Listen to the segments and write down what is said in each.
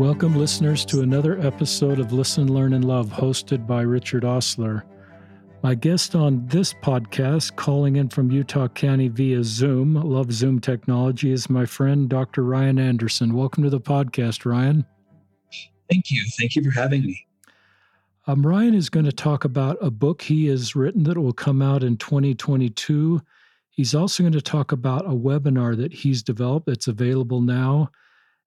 Welcome, listeners, to another episode of Listen, Learn, and Love, hosted by Richard Ostler. My guest on this podcast, calling in from Utah County via Zoom, love Zoom technology, is my friend Dr. Ryan Anderson. Welcome to the podcast, Ryan. Thank you. Thank you for having me. Um, Ryan is going to talk about a book he has written that will come out in 2022. He's also going to talk about a webinar that he's developed that's available now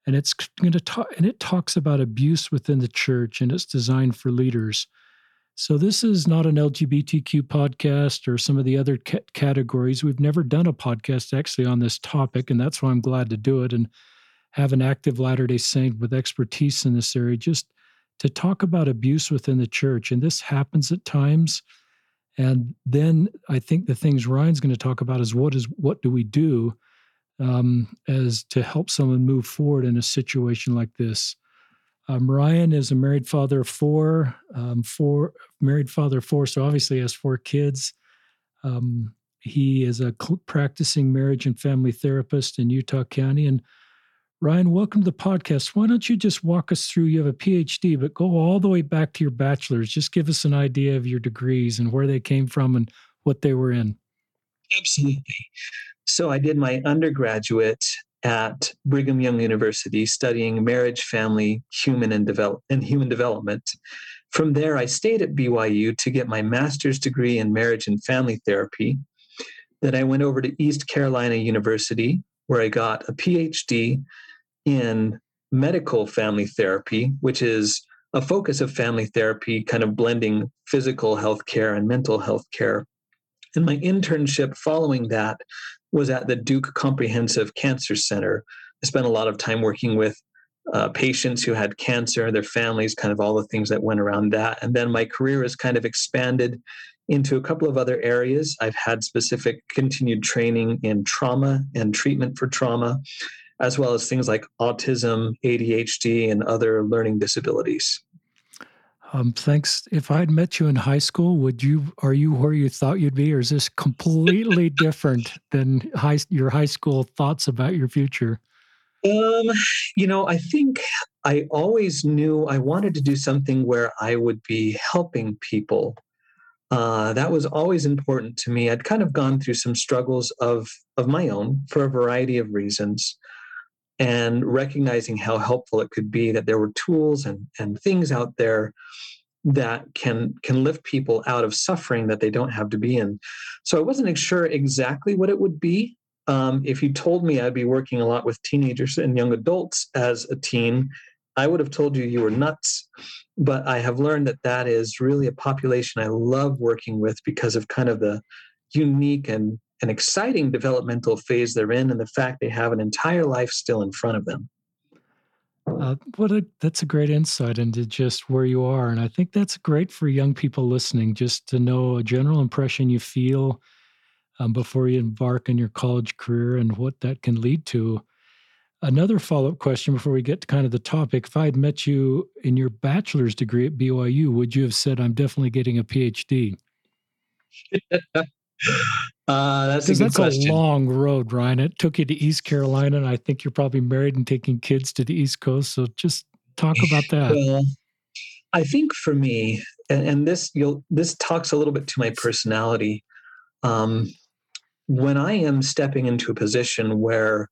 and it's going to talk and it talks about abuse within the church and it's designed for leaders. So this is not an lgbtq podcast or some of the other c- categories. We've never done a podcast actually on this topic and that's why i'm glad to do it and have an active latter day saint with expertise in this area just to talk about abuse within the church. And this happens at times. And then i think the things ryan's going to talk about is what is what do we do um, as to help someone move forward in a situation like this. Um, Ryan is a married father of four, um, four married father of four, so obviously has four kids. Um, he is a practicing marriage and family therapist in Utah County. And Ryan, welcome to the podcast. Why don't you just walk us through? You have a PhD, but go all the way back to your bachelor's. Just give us an idea of your degrees and where they came from and what they were in. Absolutely. So I did my undergraduate at Brigham Young University studying marriage, family, human and develop and human development. From there, I stayed at BYU to get my master's degree in marriage and family therapy. Then I went over to East Carolina University, where I got a PhD in medical family therapy, which is a focus of family therapy, kind of blending physical health care and mental health care. And my internship following that was at the Duke Comprehensive Cancer Center. I spent a lot of time working with uh, patients who had cancer, their families, kind of all the things that went around that. And then my career has kind of expanded into a couple of other areas. I've had specific continued training in trauma and treatment for trauma, as well as things like autism, ADHD, and other learning disabilities. Um, thanks. If I'd met you in high school, would you are you where you thought you'd be, or is this completely different than high your high school thoughts about your future? Um, you know, I think I always knew I wanted to do something where I would be helping people. Uh, that was always important to me. I'd kind of gone through some struggles of of my own for a variety of reasons and recognizing how helpful it could be that there were tools and, and things out there that can can lift people out of suffering that they don't have to be in. So i wasn't sure exactly what it would be. Um, if you told me i'd be working a lot with teenagers and young adults as a teen i would have told you you were nuts. But i have learned that that is really a population i love working with because of kind of the unique and an exciting developmental phase they're in and the fact they have an entire life still in front of them. Uh, what a that's a great insight into just where you are, and I think that's great for young people listening, just to know a general impression you feel um, before you embark on your college career and what that can lead to. Another follow up question before we get to kind of the topic: If I had met you in your bachelor's degree at BYU, would you have said, "I'm definitely getting a PhD"? Uh, that's a good that's question. a long road, Ryan. It took you to East Carolina, and I think you're probably married and taking kids to the East Coast. So just talk about that. Well, I think for me, and, and this you'll this talks a little bit to my personality. Um, when I am stepping into a position where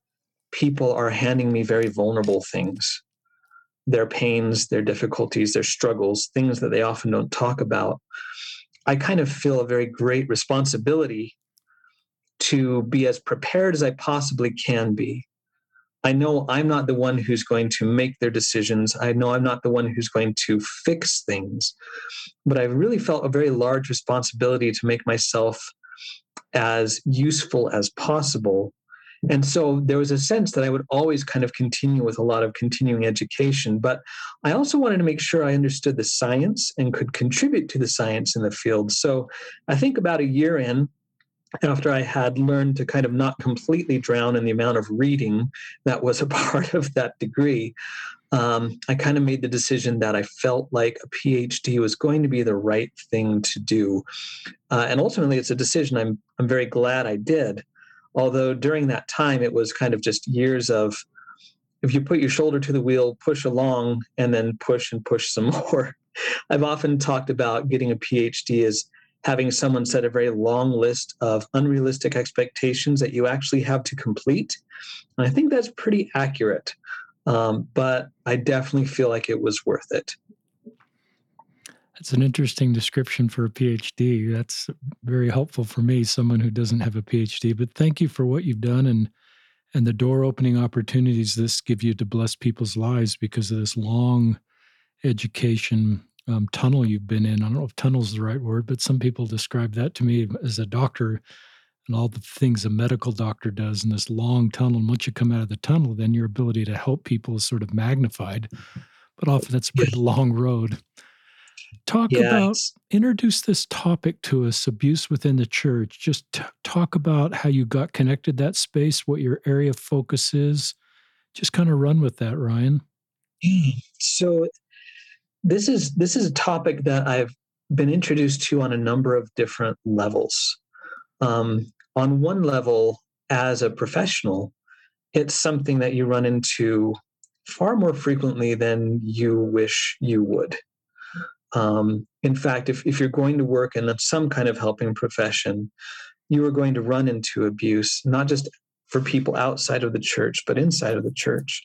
people are handing me very vulnerable things, their pains, their difficulties, their struggles, things that they often don't talk about, I kind of feel a very great responsibility to be as prepared as I possibly can be. I know I'm not the one who's going to make their decisions. I know I'm not the one who's going to fix things. But I've really felt a very large responsibility to make myself as useful as possible. And so there was a sense that I would always kind of continue with a lot of continuing education. But I also wanted to make sure I understood the science and could contribute to the science in the field. So I think about a year in, after I had learned to kind of not completely drown in the amount of reading that was a part of that degree, um, I kind of made the decision that I felt like a PhD was going to be the right thing to do. Uh, and ultimately, it's a decision I'm, I'm very glad I did. Although during that time, it was kind of just years of if you put your shoulder to the wheel, push along, and then push and push some more. I've often talked about getting a PhD as having someone set a very long list of unrealistic expectations that you actually have to complete. And I think that's pretty accurate. Um, but I definitely feel like it was worth it. That's an interesting description for a PhD. That's very helpful for me, someone who doesn't have a PhD. But thank you for what you've done and and the door opening opportunities this give you to bless people's lives because of this long education um, tunnel you've been in. I don't know if tunnel is the right word, but some people describe that to me as a doctor and all the things a medical doctor does in this long tunnel. And once you come out of the tunnel, then your ability to help people is sort of magnified. But often that's a pretty long road. Talk yeah, about, introduce this topic to us abuse within the church. Just t- talk about how you got connected that space, what your area of focus is. Just kind of run with that, Ryan. So, this is this is a topic that I've been introduced to on a number of different levels. Um, on one level, as a professional, it's something that you run into far more frequently than you wish you would. Um, in fact, if, if you're going to work in some kind of helping profession, you are going to run into abuse, not just for people outside of the church, but inside of the church.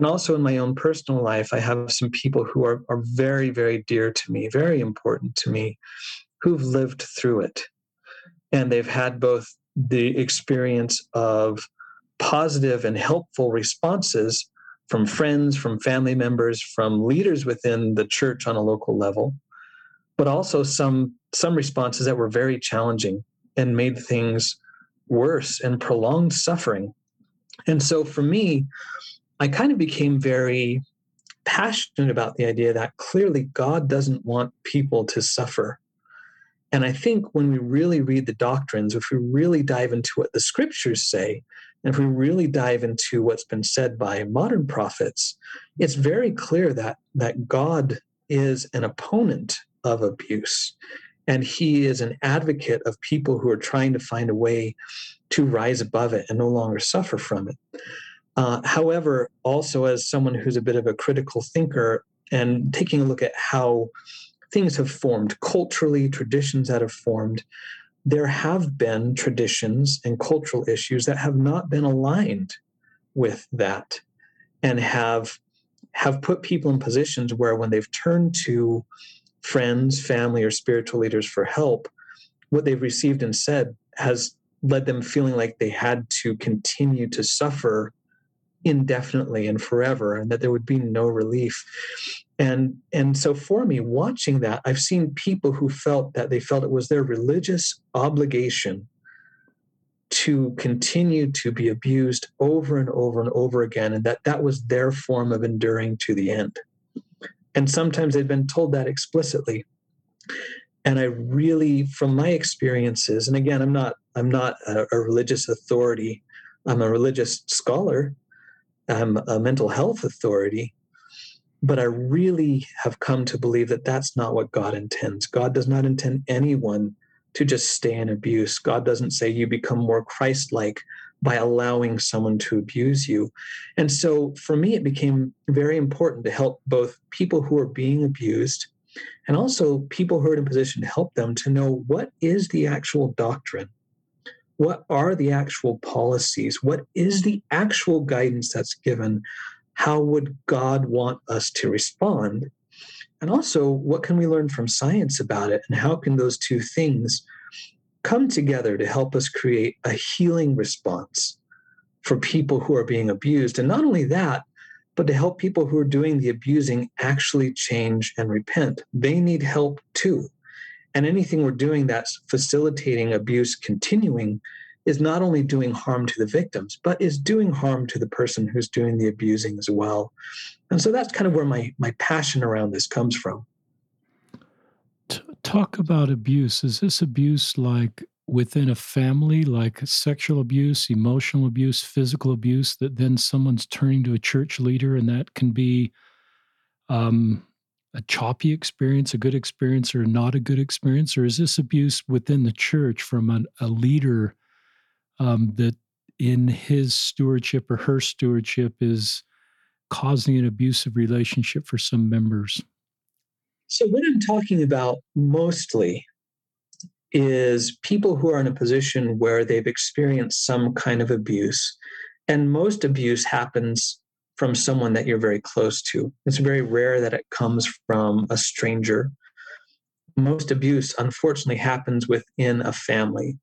And also in my own personal life, I have some people who are, are very, very dear to me, very important to me, who've lived through it. And they've had both the experience of positive and helpful responses from friends, from family members, from leaders within the church on a local level, but also some some responses that were very challenging and made things worse and prolonged suffering. And so for me, I kind of became very passionate about the idea that clearly God doesn't want people to suffer. And I think when we really read the doctrines, if we really dive into what the scriptures say, and if we really dive into what's been said by modern prophets, it's very clear that, that God is an opponent of abuse. And he is an advocate of people who are trying to find a way to rise above it and no longer suffer from it. Uh, however, also as someone who's a bit of a critical thinker and taking a look at how things have formed culturally, traditions that have formed, there have been traditions and cultural issues that have not been aligned with that and have have put people in positions where when they've turned to friends family or spiritual leaders for help what they've received and said has led them feeling like they had to continue to suffer indefinitely and forever and that there would be no relief. And and so for me watching that i've seen people who felt that they felt it was their religious obligation to continue to be abused over and over and over again and that that was their form of enduring to the end. And sometimes they'd been told that explicitly. And i really from my experiences and again i'm not i'm not a, a religious authority i'm a religious scholar I'm a mental health authority, but I really have come to believe that that's not what God intends. God does not intend anyone to just stay in abuse. God doesn't say you become more Christ like by allowing someone to abuse you. And so for me, it became very important to help both people who are being abused and also people who are in a position to help them to know what is the actual doctrine what are the actual policies? What is the actual guidance that's given? How would God want us to respond? And also, what can we learn from science about it? And how can those two things come together to help us create a healing response for people who are being abused? And not only that, but to help people who are doing the abusing actually change and repent. They need help too. And anything we're doing that's facilitating abuse continuing is not only doing harm to the victims, but is doing harm to the person who's doing the abusing as well. And so that's kind of where my, my passion around this comes from. Talk about abuse. Is this abuse like within a family, like sexual abuse, emotional abuse, physical abuse, that then someone's turning to a church leader and that can be um, a choppy experience, a good experience, or not a good experience? Or is this abuse within the church from a, a leader um, that in his stewardship or her stewardship is causing an abusive relationship for some members? So, what I'm talking about mostly is people who are in a position where they've experienced some kind of abuse. And most abuse happens from someone that you're very close to. It's very rare that it comes from a stranger. Most abuse, unfortunately, happens within a family,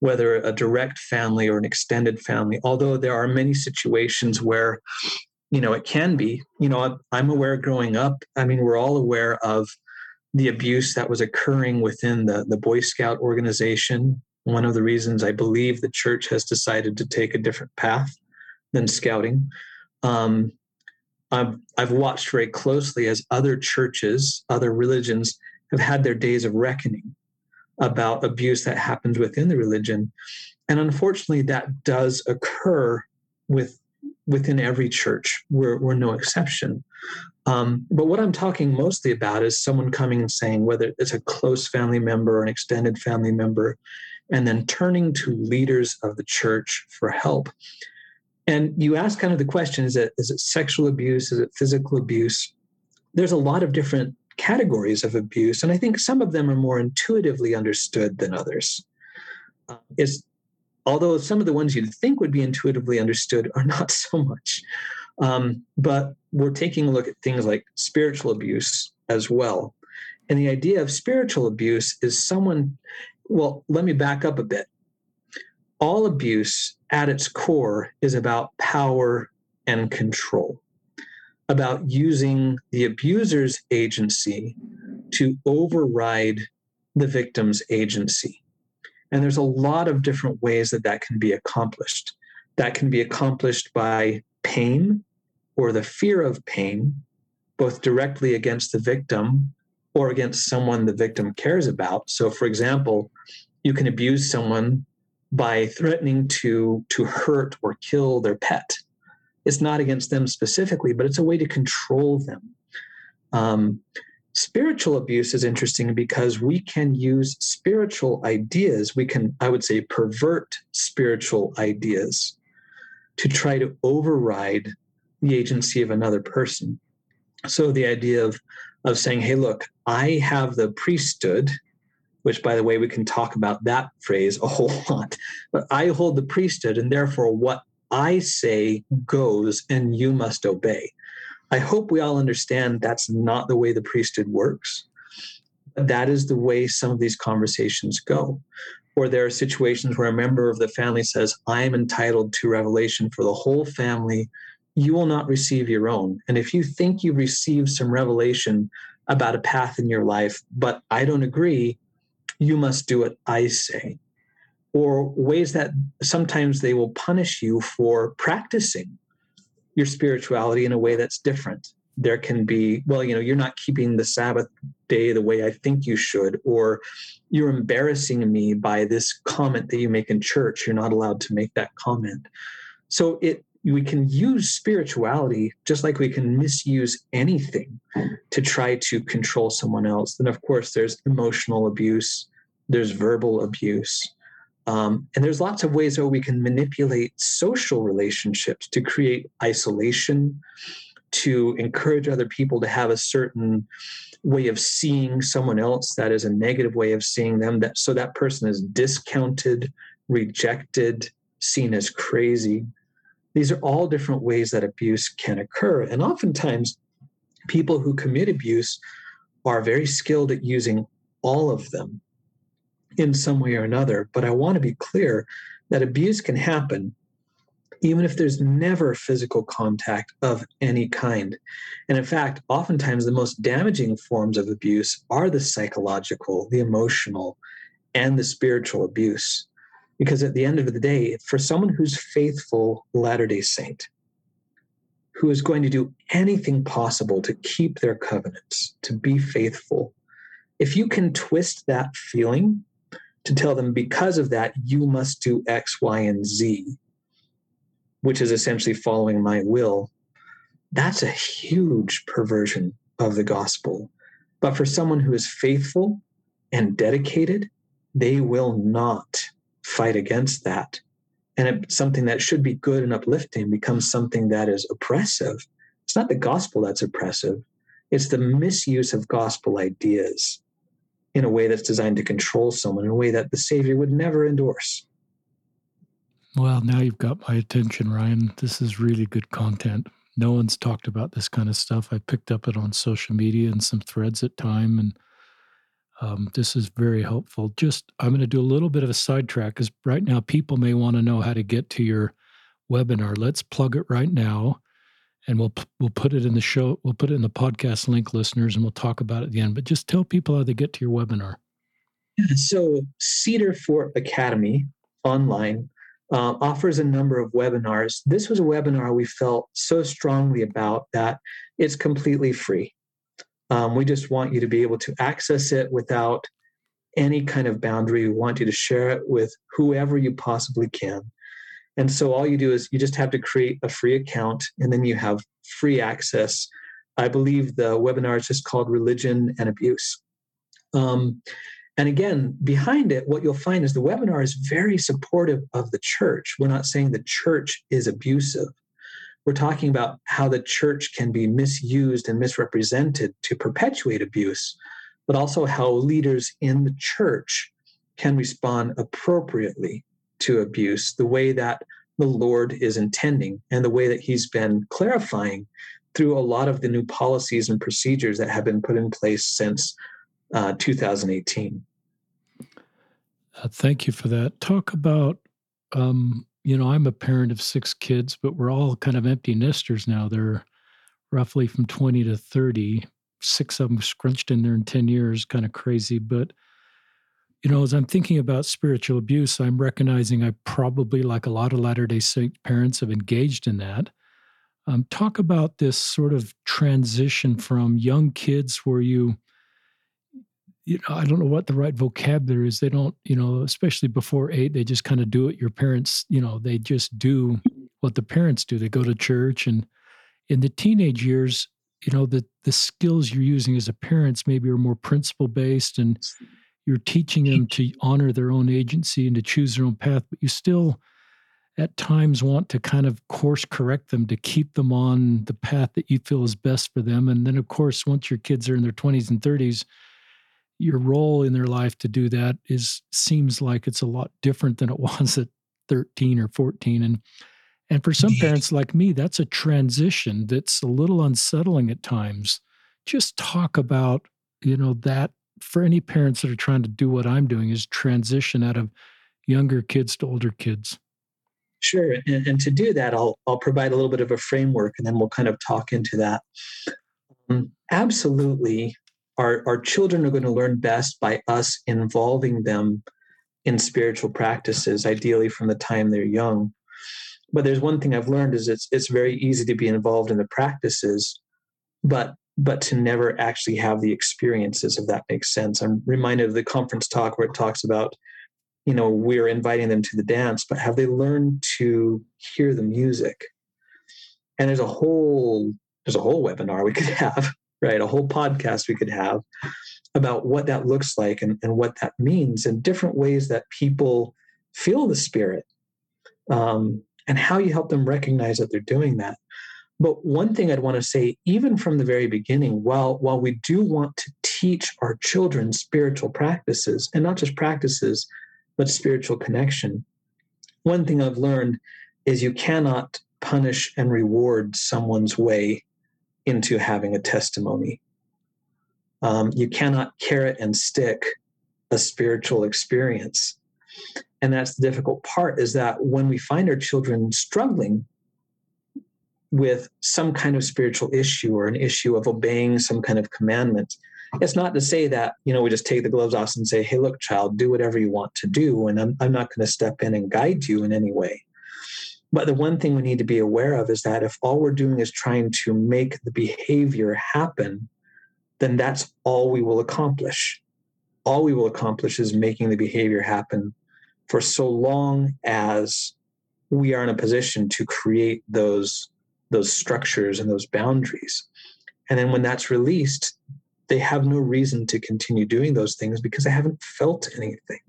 whether a direct family or an extended family. Although there are many situations where, you know, it can be. You know, I'm aware growing up, I mean, we're all aware of the abuse that was occurring within the, the Boy Scout organization. One of the reasons I believe the church has decided to take a different path than scouting. Um, I've, I've watched very closely as other churches, other religions have had their days of reckoning about abuse that happens within the religion. And unfortunately, that does occur with within every church. We're, we're no exception. Um, but what I'm talking mostly about is someone coming and saying, whether it's a close family member or an extended family member, and then turning to leaders of the church for help. And you ask kind of the question is it, is it sexual abuse? Is it physical abuse? There's a lot of different categories of abuse, and I think some of them are more intuitively understood than others. Uh, it's although some of the ones you'd think would be intuitively understood are not so much. Um, but we're taking a look at things like spiritual abuse as well. And the idea of spiritual abuse is someone, well, let me back up a bit. All abuse at its core is about power and control, about using the abuser's agency to override the victim's agency. And there's a lot of different ways that that can be accomplished. That can be accomplished by pain or the fear of pain, both directly against the victim or against someone the victim cares about. So, for example, you can abuse someone by threatening to, to hurt or kill their pet. It's not against them specifically, but it's a way to control them. Um, spiritual abuse is interesting because we can use spiritual ideas, we can, I would say, pervert spiritual ideas to try to override the agency of another person. So the idea of of saying, "Hey, look, I have the priesthood," which, by the way, we can talk about that phrase a whole lot. But I hold the priesthood, and therefore, what I say goes, and you must obey. I hope we all understand that's not the way the priesthood works. That is the way some of these conversations go. Or there are situations where a member of the family says, I am entitled to revelation for the whole family you will not receive your own. And if you think you've received some revelation about a path in your life, but I don't agree, you must do what I say. Or ways that sometimes they will punish you for practicing your spirituality in a way that's different. There can be, well, you know, you're not keeping the Sabbath day the way I think you should, or you're embarrassing me by this comment that you make in church. You're not allowed to make that comment. So it we can use spirituality just like we can misuse anything to try to control someone else. Then, of course, there's emotional abuse, there's verbal abuse, um, and there's lots of ways where we can manipulate social relationships to create isolation, to encourage other people to have a certain way of seeing someone else that is a negative way of seeing them that so that person is discounted rejected seen as crazy. These are all different ways that abuse can occur. And oftentimes, people who commit abuse are very skilled at using all of them in some way or another. But I want to be clear that abuse can happen even if there's never physical contact of any kind. And in fact, oftentimes the most damaging forms of abuse are the psychological, the emotional, and the spiritual abuse. Because at the end of the day, for someone who's faithful Latter day Saint, who is going to do anything possible to keep their covenants, to be faithful, if you can twist that feeling to tell them because of that, you must do X, Y, and Z, which is essentially following my will, that's a huge perversion of the gospel. But for someone who is faithful and dedicated, they will not fight against that. And it, something that should be good and uplifting becomes something that is oppressive it's not the gospel that's oppressive, it's the misuse of gospel ideas in a way that's designed to control someone in a way that the Savior would never endorse. Well, now you've got my attention, Ryan. This is really good content. No one's talked about this kind of stuff. I picked up it on social media and some threads at time, and um, this is very helpful. Just I'm going to do a little bit of a sidetrack because right now people may want to know how to get to your webinar. Let's plug it right now, and we'll we'll put it in the show. We'll put it in the podcast link, listeners, and we'll talk about it at the end. But just tell people how they get to your webinar. So Cedar Fort Academy online uh, offers a number of webinars. This was a webinar we felt so strongly about that it's completely free. Um, we just want you to be able to access it without any kind of boundary. We want you to share it with whoever you possibly can. And so all you do is you just have to create a free account and then you have free access. I believe the webinar is just called Religion and Abuse. Um, and again, behind it, what you'll find is the webinar is very supportive of the church. We're not saying the church is abusive. We're talking about how the church can be misused and misrepresented to perpetuate abuse, but also how leaders in the church can respond appropriately to abuse, the way that the Lord is intending, and the way that He's been clarifying through a lot of the new policies and procedures that have been put in place since uh, 2018. Uh, thank you for that. Talk about, um, you know, I'm a parent of six kids, but we're all kind of empty nesters now. They're roughly from 20 to 30, six of them scrunched in there in 10 years, kind of crazy. But, you know, as I'm thinking about spiritual abuse, I'm recognizing I probably, like a lot of Latter day Saint parents, have engaged in that. Um, talk about this sort of transition from young kids where you, you know, I don't know what the right vocabulary is. They don't, you know, especially before eight, they just kind of do it. Your parents, you know, they just do what the parents do. They go to church, and in the teenage years, you know, the the skills you're using as a parents maybe are more principle based, and you're teaching them to honor their own agency and to choose their own path. But you still, at times, want to kind of course correct them to keep them on the path that you feel is best for them. And then, of course, once your kids are in their 20s and 30s your role in their life to do that is seems like it's a lot different than it was at 13 or 14 and and for some parents like me that's a transition that's a little unsettling at times just talk about you know that for any parents that are trying to do what i'm doing is transition out of younger kids to older kids sure and, and to do that i'll i'll provide a little bit of a framework and then we'll kind of talk into that um, absolutely our, our children are going to learn best by us involving them in spiritual practices, ideally from the time they're young. But there's one thing I've learned is it's it's very easy to be involved in the practices, but but to never actually have the experiences, if that makes sense. I'm reminded of the conference talk where it talks about, you know, we're inviting them to the dance, but have they learned to hear the music? And there's a whole there's a whole webinar we could have right? A whole podcast we could have about what that looks like and, and what that means and different ways that people feel the spirit um, and how you help them recognize that they're doing that. But one thing I'd want to say, even from the very beginning, while while we do want to teach our children spiritual practices, and not just practices, but spiritual connection, one thing I've learned is you cannot punish and reward someone's way into having a testimony. Um, you cannot carrot and stick a spiritual experience. And that's the difficult part is that when we find our children struggling with some kind of spiritual issue or an issue of obeying some kind of commandment, it's not to say that, you know, we just take the gloves off and say, hey, look, child, do whatever you want to do. And I'm, I'm not going to step in and guide you in any way. But the one thing we need to be aware of is that if all we're doing is trying to make the behavior happen, then that's all we will accomplish. All we will accomplish is making the behavior happen for so long as we are in a position to create those those structures and those boundaries. And then when that's released, they have no reason to continue doing those things because they haven't felt anything.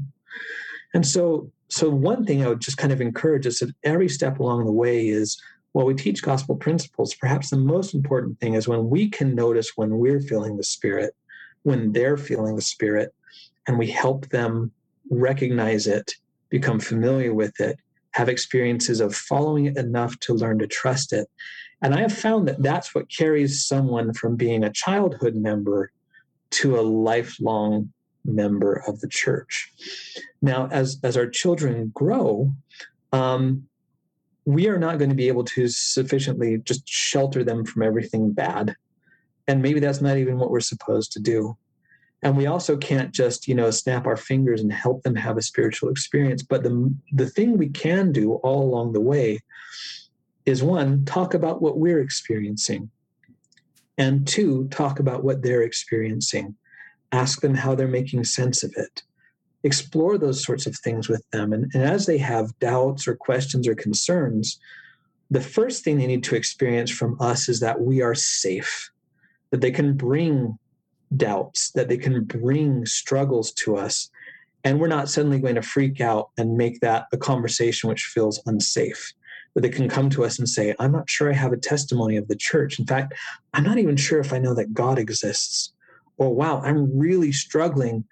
And so so one thing I would just kind of encourage is that every step along the way is While we teach gospel principles, perhaps the most important thing is when we can notice when we're feeling the Spirit, when they're feeling the Spirit, and we help them recognize it, become familiar with it, have experiences of following it enough to learn to trust it. And I have found that that's what carries someone from being a childhood member to a lifelong member of the church. Now, as, as our children grow, um, we are not going to be able to sufficiently just shelter them from everything bad. And maybe that's not even what we're supposed to do. And we also can't just, you know, snap our fingers and help them have a spiritual experience. But the, the thing we can do all along the way is one, talk about what we're experiencing. And two, talk about what they're experiencing. Ask them how they're making sense of it explore those sorts of things with them. And, and as they have doubts or questions or concerns, the first thing they need to experience from us is that we are safe, that they can bring doubts, that they can bring struggles to us. And we're not suddenly going to freak out and make that a conversation which feels unsafe. But they can come to us and say, I'm not sure I have a testimony of the church. In fact, I'm not even sure if I know that God exists. Or, wow, I'm really struggling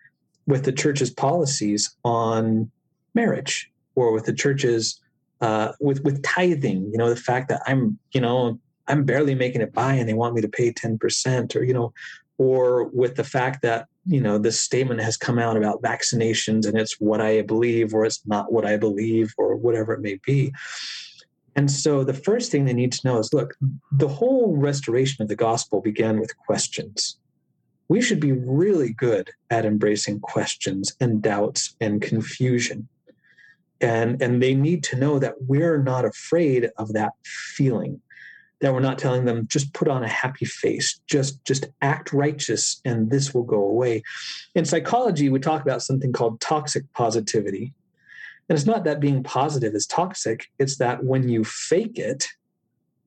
with the church's policies on marriage or with the church's uh, with with tithing you know the fact that i'm you know i'm barely making it by and they want me to pay 10% or you know or with the fact that you know this statement has come out about vaccinations and it's what i believe or it's not what i believe or whatever it may be. And so the first thing they need to know is look the whole restoration of the gospel began with questions. We should be really good at embracing questions and doubts and confusion. And, and they need to know that we're not afraid of that feeling that we're not telling them just put on a happy face just just act righteous and this will go away in psychology we talk about something called toxic positivity and it's not that being positive is toxic it's that when you fake it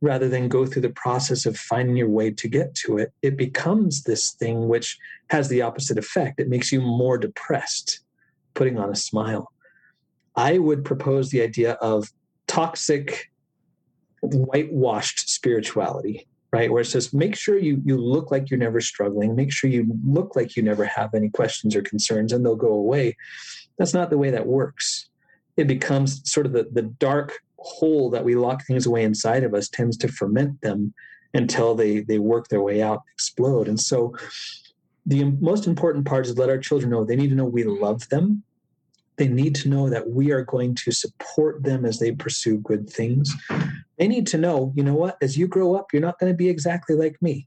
rather than go through the process of finding your way to get to it, it becomes this thing which has the opposite effect. It makes you more depressed, putting on a smile. I would propose the idea of toxic, whitewashed spirituality, right? Where it says, make sure you, you look like you're never struggling, make sure you look like you never have any questions or concerns, and they'll go away. That's not the way that works. It becomes sort of the, the dark hole that we lock things away inside of us tends to ferment them until they they work their way out explode and so the most important part is let our children know they need to know we love them they need to know that we are going to support them as they pursue good things. They need to know you know what as you grow up you're not going to be exactly like me.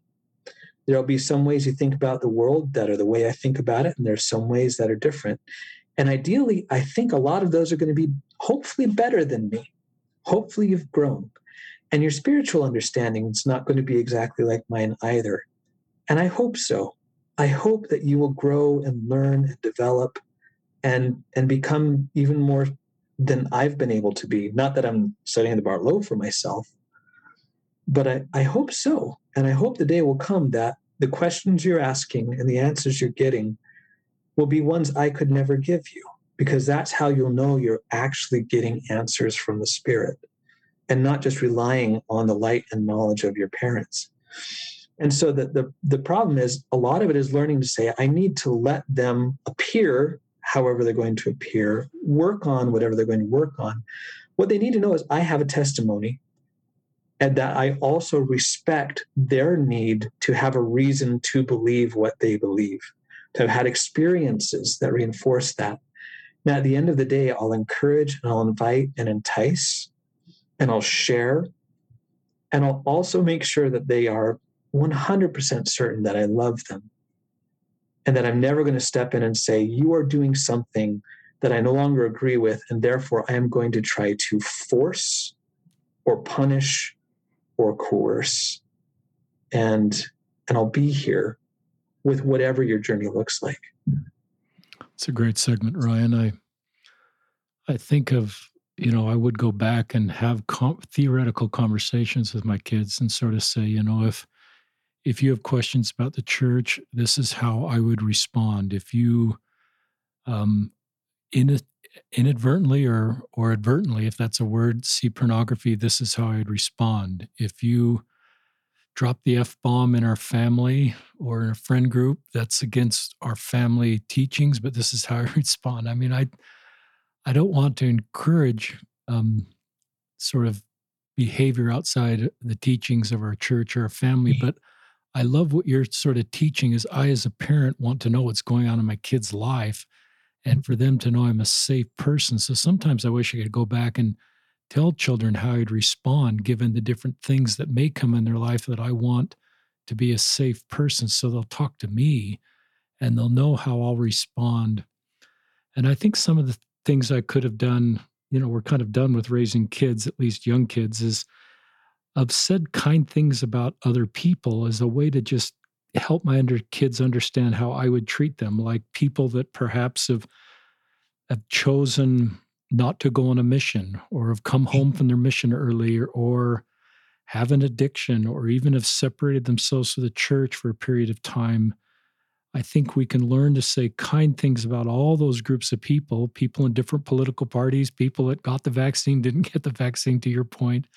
There'll be some ways you think about the world that are the way i think about it and there's some ways that are different. And ideally i think a lot of those are going to be hopefully better than me. Hopefully you've grown. And your spiritual understanding is not going to be exactly like mine either. And i hope so. I hope that you will grow and learn and develop and and become even more than i've been able to be. Not that i'm setting the bar low for myself but i, I hope so. And i hope the day will come that the questions you're asking and the answers you're getting will be ones i could never give you because that's how you'll know you're actually getting answers from the spirit and not just relying on the light and knowledge of your parents. And so the, the, the problem is a lot of it is learning to say i need to let them appear however they're going to appear work on whatever they're going to work on what they need to know is i have a testimony and that i also respect their need to have a reason to believe what they believe to have had experiences that reinforce that now, at the end of the day, I'll encourage and I'll invite and entice and I'll share. And I'll also make sure that they are 100% certain that I love them and that I'm never going to step in and say, You are doing something that I no longer agree with, and therefore I am going to try to force or punish or coerce. And, and I'll be here with whatever your journey looks like. It's a great segment, Ryan. I I think of you know I would go back and have com- theoretical conversations with my kids and sort of say, you know, if if you have questions about the church, this is how I would respond. If you um, in inadvertently or or advertently, if that's a word, see pornography, this is how I'd respond. If you drop the F bomb in our family or in a friend group, that's against our family teachings, but this is how I respond. I mean, I I don't want to encourage um, sort of behavior outside the teachings of our church or our family, mm-hmm. but I love what you're sort of teaching is I as a parent want to know what's going on in my kid's life and for them to know I'm a safe person. So sometimes I wish I could go back and tell children how I'd respond given the different things that may come in their life that I want to be a safe person. So they'll talk to me and they'll know how I'll respond. And I think some of the things I could have done, you know, we're kind of done with raising kids, at least young kids, is I've said kind things about other people as a way to just help my under kids understand how I would treat them, like people that perhaps have have chosen not to go on a mission or have come mm-hmm. home from their mission earlier or have an addiction or even have separated themselves from the church for a period of time. I think we can learn to say kind things about all those groups of people, people in different political parties, people that got the vaccine, didn't get the vaccine, to your point,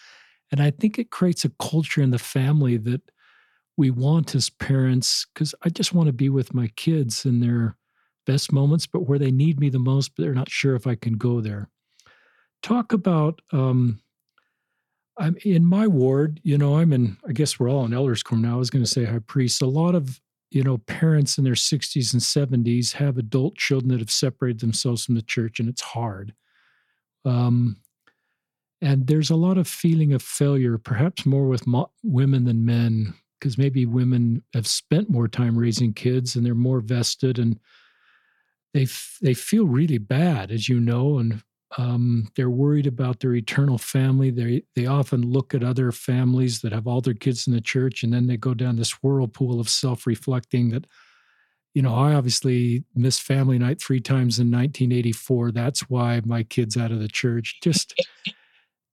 and I think it creates a culture in the family that we want as parents, because I just want to be with my kids in their best moments, but where they need me the most, but they're not sure if I can go there. Talk about um, I'm in my ward, you know, I'm in, I guess we're all in elders quorum now. I was going to say high priest. A lot of, you know, parents in their 60s and 70s have adult children that have separated themselves from the church, and it's hard. Um, and there's a lot of feeling of failure, perhaps more with mo- women than men, because maybe women have spent more time raising kids and they're more vested and they f- they feel really bad, as you know, and um, they're worried about their eternal family. They they often look at other families that have all their kids in the church, and then they go down this whirlpool of self reflecting that, you know, I obviously missed family night three times in 1984. That's why my kid's out of the church. Just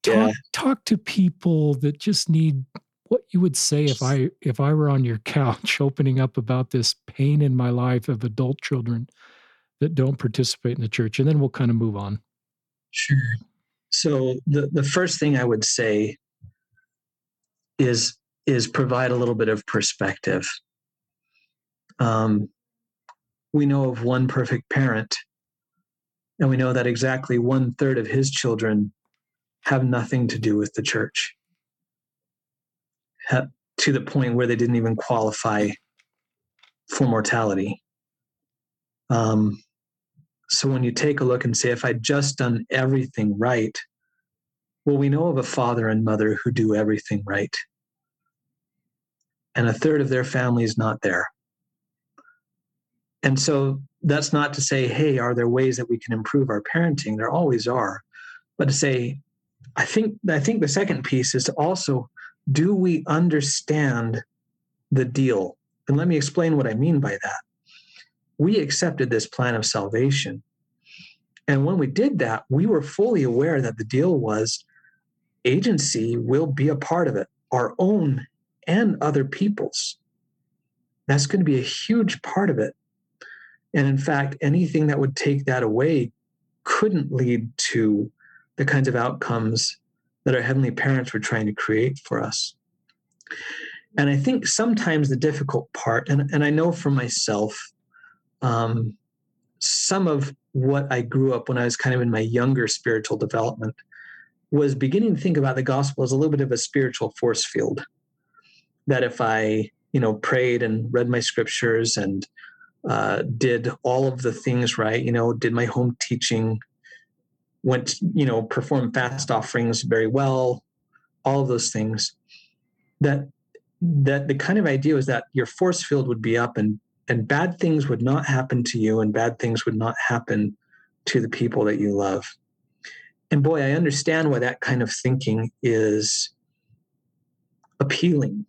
talk yeah. talk to people that just need what you would say if I if I were on your couch opening up about this pain in my life of adult children that don't participate in the church and then we'll kind of move on. Sure. So the the first thing I would say is is provide a little bit of perspective. Um, we know of one perfect parent, and we know that exactly one third of his children have nothing to do with the church to the point where they didn't even qualify for mortality. Um, so when you take a look and say, if I'd just done everything right, well, we know of a father and mother who do everything right. And a third of their family is not there. And so that's not to say, hey, are there ways that we can improve our parenting? There always are. But to say, I think I think the second piece is to also do we understand the deal? And let me explain what I mean by that. We accepted this plan of salvation. And when we did that, we were fully aware that the deal was agency will be a part of it, our own and other people's. That's going to be a huge part of it. And in fact, anything that would take that away couldn't lead to the kinds of outcomes that our heavenly parents were trying to create for us. And I think sometimes the difficult part, and, and I know for myself, um, some of what I grew up when I was kind of in my younger spiritual development was beginning to think about the gospel as a little bit of a spiritual force field. That if I, you know, prayed and read my scriptures and uh, did all of the things right, you know, did my home teaching, went, you know, performed fast offerings very well, all of those things. That that the kind of idea was that your force field would be up and and bad things would not happen to you and bad things would not happen to the people that you love. And boy, I understand why that kind of thinking is appealing.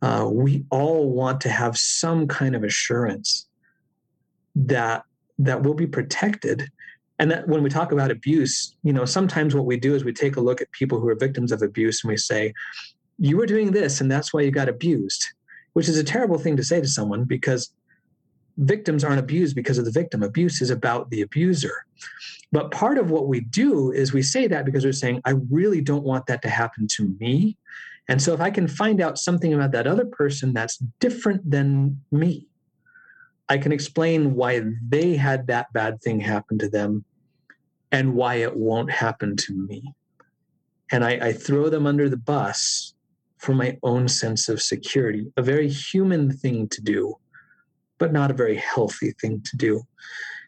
Uh, we all want to have some kind of assurance that that we'll be protected and that when we talk about abuse you know sometimes what we do is we take a look at people who are victims of abuse and we say you were doing this and that's why you got abused which is a terrible thing to say to someone because victims aren't abused because of the victim. Abuse is about the abuser. But part of what we do is we say that because we're saying, I really don't want that to happen to me. And so if I can find out something about that other person that's different than me, I can explain why they had that bad thing happen to them and why it won't happen to me. And I, I throw them under the bus for my own sense of security, a very human thing to do, but not a very healthy thing to do.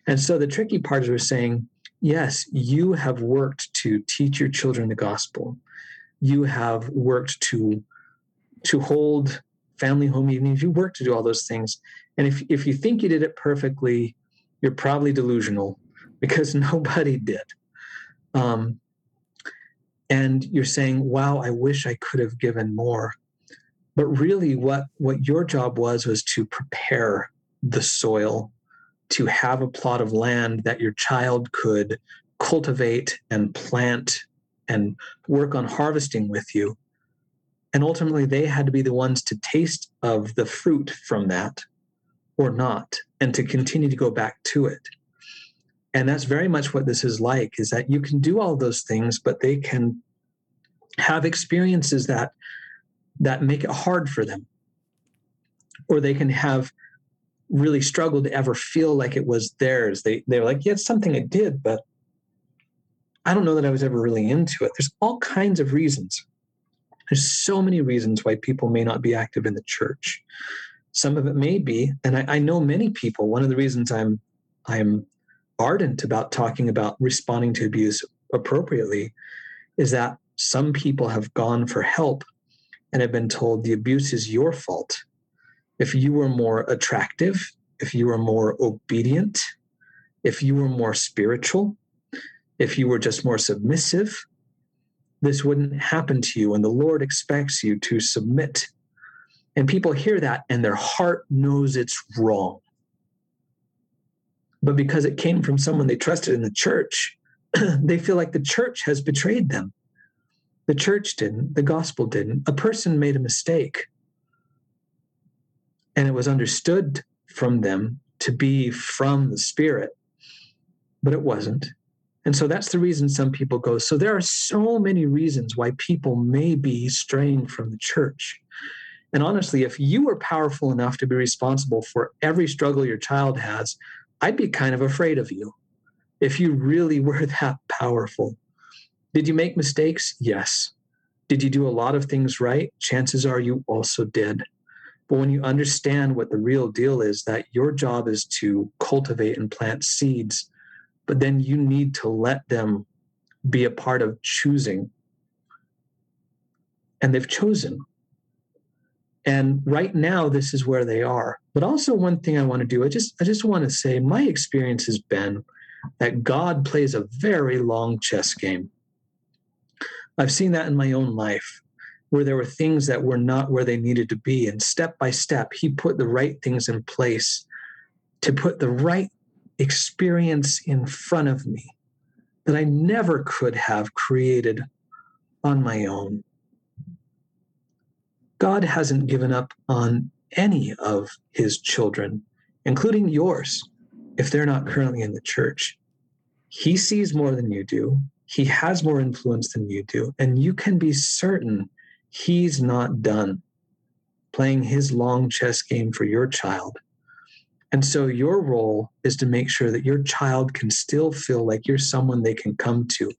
And so the tricky part is we're saying, yes, you have worked to teach your children the gospel. You have worked to to hold family home evenings. You worked to do all those things. And if if you think you did it perfectly, you're probably delusional because nobody did. Um, and you're saying, "Wow, I wish I could have given more." But really, what what your job was was to prepare the soil to have a plot of land that your child could cultivate and plant and work on harvesting with you. And ultimately, they had to be the ones to taste of the fruit from that or not, and to continue to go back to it. And that's very much what this is like is that you can do all those things, but they can have experiences that that make it hard for them. Or they can have really struggled to ever feel like it was theirs. They they're like, yeah, it's something I did, but I don't know that I was ever really into it. There's all kinds of reasons. There's so many reasons why people may not be active in the church. Some of it may be, and I, I know many people. One of the reasons I'm I'm ardent about talking about responding to abuse appropriately is that some people have gone for help and have been told the abuse is your fault if you were more attractive, if you were more obedient, if you were more spiritual, if you were just more submissive, this wouldn't happen to you. And the Lord expects you to submit. And people hear that and their heart knows it's wrong. But because it came from someone they trusted in the church, they feel like the church has betrayed them. The church didn't, the gospel didn't. A person made a mistake and it was understood from them to be from the spirit but it wasn't and so that's the reason some people go so there are so many reasons why people may be straying from the church and honestly if you were powerful enough to be responsible for every struggle your child has i'd be kind of afraid of you if you really were that powerful. Did you make mistakes? Yes. Did you do a lot of things right? Chances are you also did. But when you understand what the real deal is, that your job is to cultivate and plant seeds, but then you need to let them be a part of choosing. And they've chosen. And right now, this is where they are. But also, one thing I want to do, I just, I just want to say, my experience has been that God plays a very long chess game. I've seen that in my own life where there were things that were not where they needed to be. And step by step, he put the right things in place to put the right experience in front of me that I never could have created on my own. God hasn't given up on any of his children, including yours, if they're not currently in the church. He sees more than you do. He has more influence than you do. And you can be certain he's not done playing his long chess game for your child. And so your role is to make sure that your child can still feel like you're someone they can come to.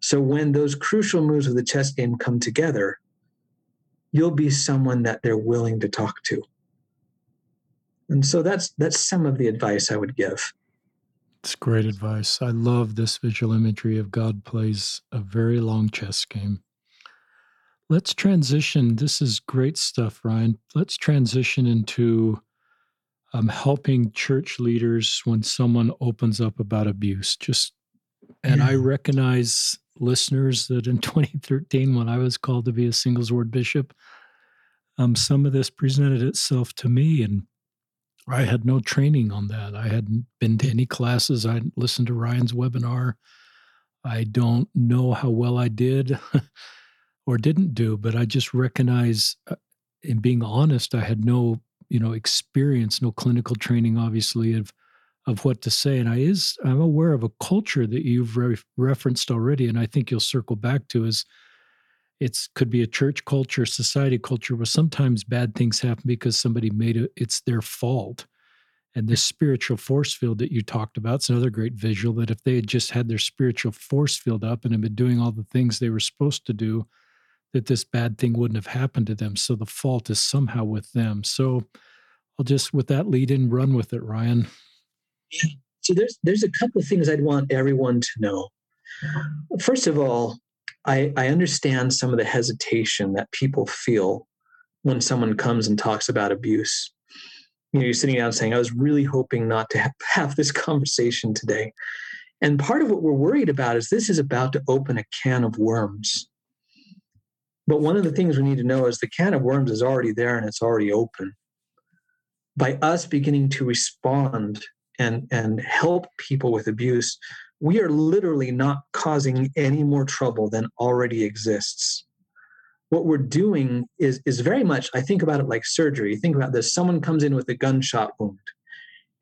So when those crucial moves of the chess game come together, you'll be someone that they're willing to talk to. And so that's that's some of the advice I would give. It's great advice. I love this visual imagery of God plays a very long chess game. Let's transition. This is great stuff, Ryan. Let's transition into um, helping church leaders when someone opens up about abuse. Just and. I recognize listeners that in 2013, when I was called to be a singles ward bishop, um, some of this presented itself to me, and I had no training on that. I hadn't been to any classes. I listened to Ryan's webinar. I don't know how well I did. or didn't do, but I just recognize, uh, in being honest, I had no you know experience, no clinical training, obviously of of what to say. And I is I'm aware of a culture that you've re- referenced already, and I think you'll circle back to is it's could be a church culture, society culture, where sometimes bad things happen because somebody made it. It's their fault. And this spiritual force field that you talked about, it's another great visual that if they had just had their spiritual force field up and had been doing all the things they were supposed to do, that this bad thing wouldn't have happened to them. So the fault is somehow with them. So I'll just, with that lead in, run with it, Ryan. Yeah. So there's there's a couple of things I'd want everyone to know. First of all, I, I understand some of the hesitation that people feel when someone comes and talks about abuse. You know, you're sitting down saying, I was really hoping not to have, have this conversation today. And part of what we're worried about is this is about to open a can of worms. But one of the things we need to know is the can of worms is already there and it's already open. By us beginning to respond and, and help people with abuse, we are literally not causing any more trouble than already exists. What we're doing is, is very much, I think about it like surgery. Think about this someone comes in with a gunshot wound,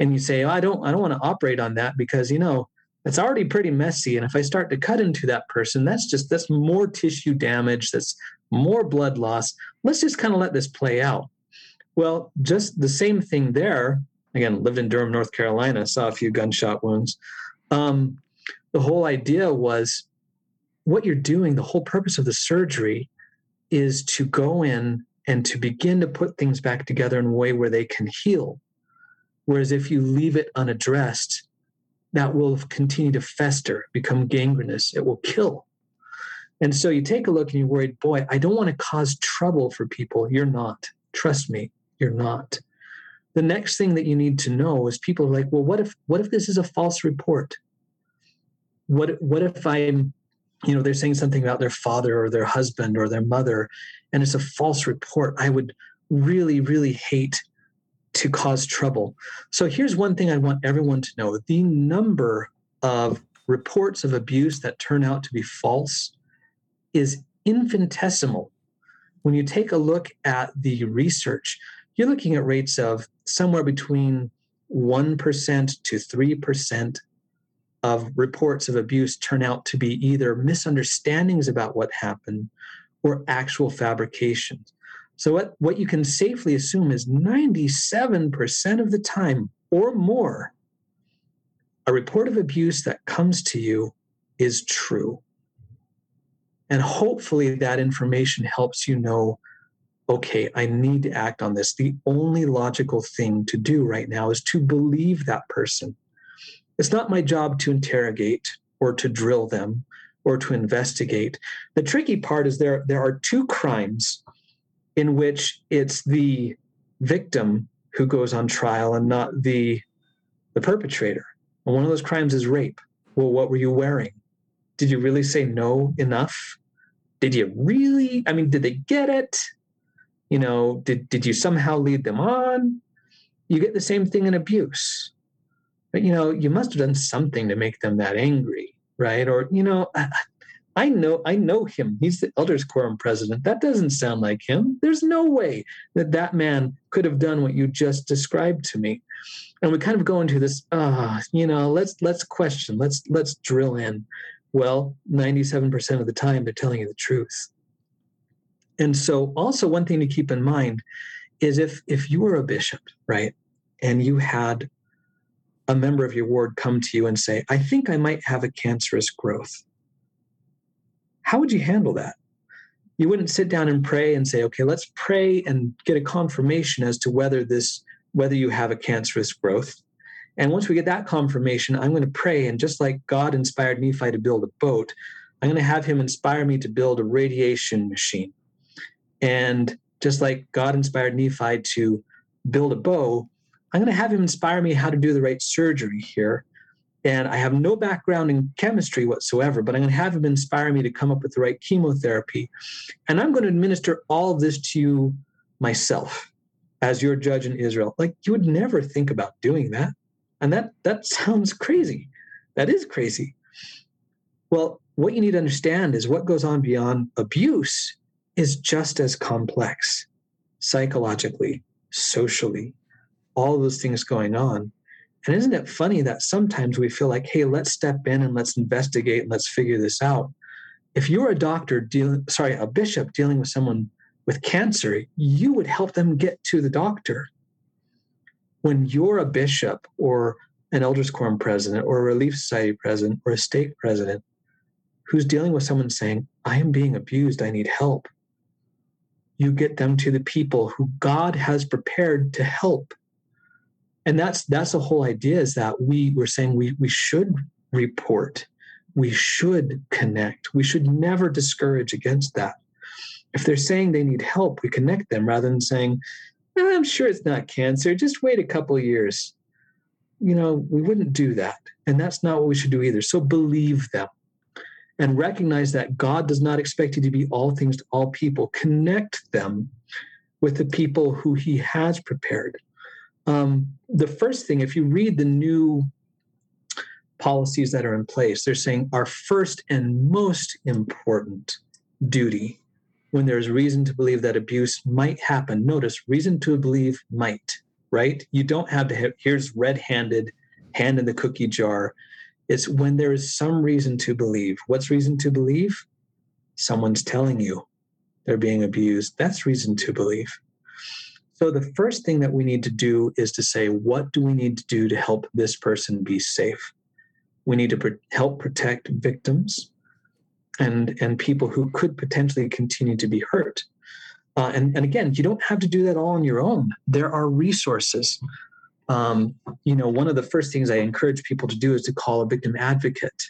and you say, oh, I don't, I don't want to operate on that because, you know, it's already pretty messy. And if I start to cut into that person, that's just, that's more tissue damage, that's more blood loss. Let's just kind of let this play out. Well, just the same thing there. Again, lived in Durham, North Carolina, saw a few gunshot wounds. Um, the whole idea was what you're doing, the whole purpose of the surgery is to go in and to begin to put things back together in a way where they can heal. Whereas if you leave it unaddressed, that will continue to fester, become gangrenous, it will kill. And so you take a look and you're worried, boy, I don't want to cause trouble for people. You're not. Trust me, you're not. The next thing that you need to know is people are like, well, what if what if this is a false report? what what if i'm you know they're saying something about their father or their husband or their mother and it's a false report? I would really really hate to cause trouble. So here's one thing i want everyone to know. The number of reports of abuse that turn out to be false is infinitesimal. When you take a look at the research you're looking at rates of somewhere between 1% to 3% of reports of abuse turn out to be either misunderstandings about what happened or actual fabrications. So, what, what you can safely assume is 97% of the time or more, a report of abuse that comes to you is true. And hopefully, that information helps you know okay, I need to act on this. The only logical thing to do right now is to believe that person it's not my job to interrogate or to drill them or to investigate. The tricky part is there, there are two crimes in which it's the victim who goes on trial and not the, the perpetrator. And one of those crimes is rape. Well, what were you wearing? Did you really say no enough? Did you really? I mean, did they get it? You know, did, did you somehow lead them on? You get the same thing in abuse but you know you must have done something to make them that angry right or you know I, know I know him. He's the elders quorum president. That doesn't sound like him. There's no way that that man could have done what you just described to me. And we kind of go into this, ah, uh, you know, let's let's question, let's let's drill in. Well, 97% of the time they're telling you the truth. And so also one thing to keep in mind is if if you were a bishop, right, and you had a member of your ward come to you and say, I think I might have a cancerous growth. How would you handle that? You wouldn't sit down and pray and say, okay, let's pray and get a confirmation as to whether this, whether you have a cancerous growth. And once we get that confirmation, I'm going to pray. And just like God inspired Nephi to build a boat, I'm going to have him inspire me to build a radiation machine. And just like God inspired Nephi to build a bow, I'm going to have him inspire me how to do the right surgery here. And I have no background in chemistry whatsoever, but I'm going to have him inspire me to come up with the right chemotherapy. And I'm going to administer all of this to you myself as your judge in Israel. Like you would never think about doing that. And that that sounds crazy. That is crazy. Well, what you need to understand is what goes on beyond abuse is just as complex psychologically socially, all those things going on. And isn't it funny that sometimes we feel like, hey, let's step in and let's investigate and let's figure this out. If you're a doctor dealing, sorry, a bishop dealing with someone with cancer, you would help them get to the doctor. When you're a bishop or an elders quorum president or a relief society president or a stake president who's dealing with someone saying, I am being abused, I need help, you get them to the people who God has prepared to help. And that's that's the whole idea is that we were saying we we should report, we should connect, we should never discourage against that. If they're saying they need help, we connect them rather than saying, oh, I'm sure it's not cancer, just wait a couple years. You know, we wouldn't do that. And that's not what we should do either. So believe them and recognize that God does not expect you to be all things to all people. Connect them with the people who He has prepared. Um, the first thing, if you read the new policies that are in place, they're saying our first and most important duty when there's reason to believe that abuse might happen. Notice reason to believe might, right? You don't have to have, here's red handed, hand in the cookie jar. It's when there is some reason to believe. What's reason to believe? Someone's telling you they're being abused. That's reason to believe. So, the first thing that we need to do is to say, what do we need to do to help this person be safe? We need to help protect victims and, and people who could potentially continue to be hurt. Uh, and, and again, you don't have to do that all on your own. There are resources um, you know, one of the first things I encourage people to do is to call a victim advocate.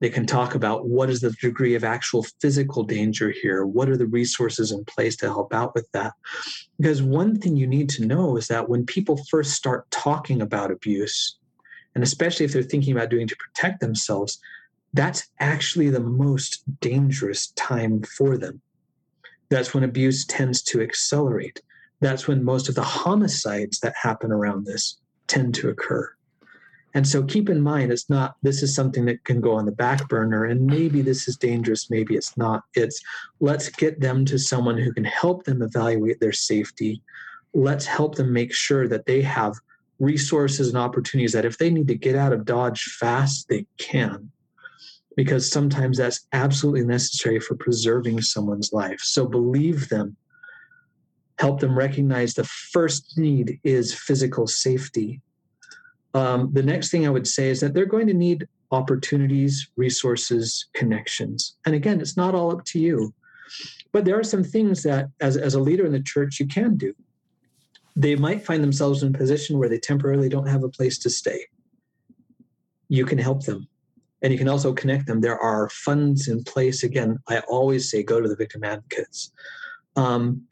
They can talk about what is the degree of actual physical danger here? What are the resources in place to help out with that? Because one thing you need to know is that when people first start talking about abuse, and especially if they're thinking about doing to protect themselves, that's actually the most dangerous time for them. That's when abuse tends to accelerate that's when most of the homicides that happen around this tend to occur. And so keep in mind, it's not, this is something that can go on the back burner, and maybe this is dangerous, maybe it's not. It's let's get them to someone who can help them evaluate their safety. Let's help them make sure that they have resources and opportunities that if they need to get out of Dodge fast, they can. Because sometimes that's absolutely necessary for preserving someone's life. So believe them help them recognize the first need is physical safety. Um, the next thing I would say is that they're going to need opportunities, resources, connections. And again, it's not all up to you. But there are some things that, as, as a leader in the church, you can do. They might find themselves in a position where they temporarily don't have a place to stay. You can help them. And you can also connect them. There are funds in place. Again, I always say go to the victim advocates. Um,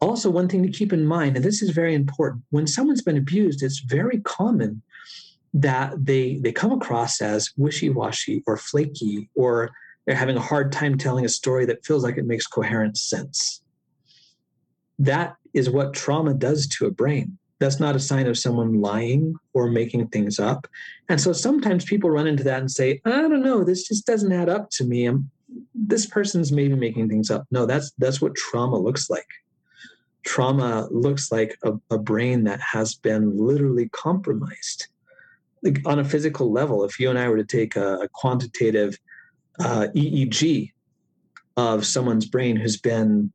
also, one thing to keep in mind, and this is very important, when someone's been abused, it's very common that they they come across as wishy-washy or flaky or they're having a hard time telling a story that feels like it makes coherent sense. That is what trauma does to a brain. That's not a sign of someone lying or making things up. And so sometimes people run into that and say, I don't know, this just doesn't add up to me. I'm, this person's maybe making things up. No, that's that's what trauma looks like trauma looks like a, a brain that has been literally compromised. Like on a physical level, if you and I were to take a, a quantitative uh, EEG of someone's brain who's been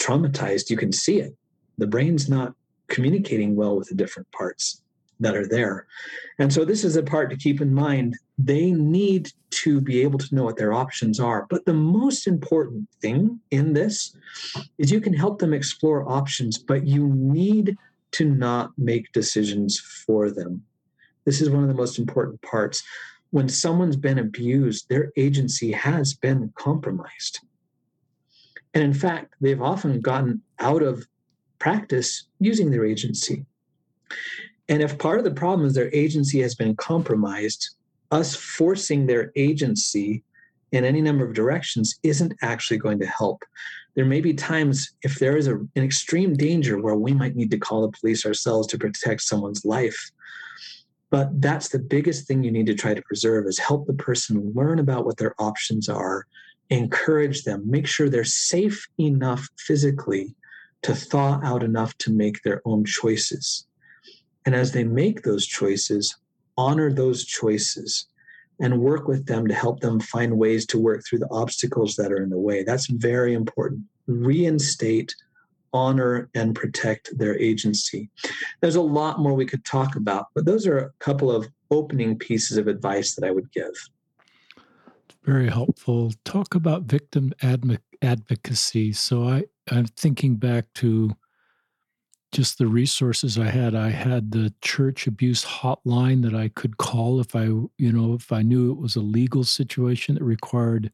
traumatized, you can see it. The brain's not communicating well with the different parts that are there. And so this is a part to keep in mind. They need to be able to know what their options are. But the most important thing in this is you can help them explore options, but you need to not make decisions for them. This is one of the most important parts. When someone's been abused, their agency has been compromised. And in fact, they've often gotten out of practice using their agency. And if part of the problem is their agency has been compromised, us forcing their agency in any number of directions isn't actually going to help. There may be times if there is a, an extreme danger where we might need to call the police ourselves to protect someone's life. But that's the biggest thing you need to try to preserve is help the person learn about what their options are, encourage them, make sure they're safe enough physically to thaw out enough to make their own choices. And as they make those choices, honor those choices and work with them to help them find ways to work through the obstacles that are in the way. That's very important. Reinstate, honor, and protect their agency. There's a lot more we could talk about, but those are a couple of opening pieces of advice that I would give. Very helpful. Talk about victim advocacy. So I, I'm thinking back to just the resources I had. I had the church abuse hotline that I could call if I, you know, if I knew it was a legal situation that required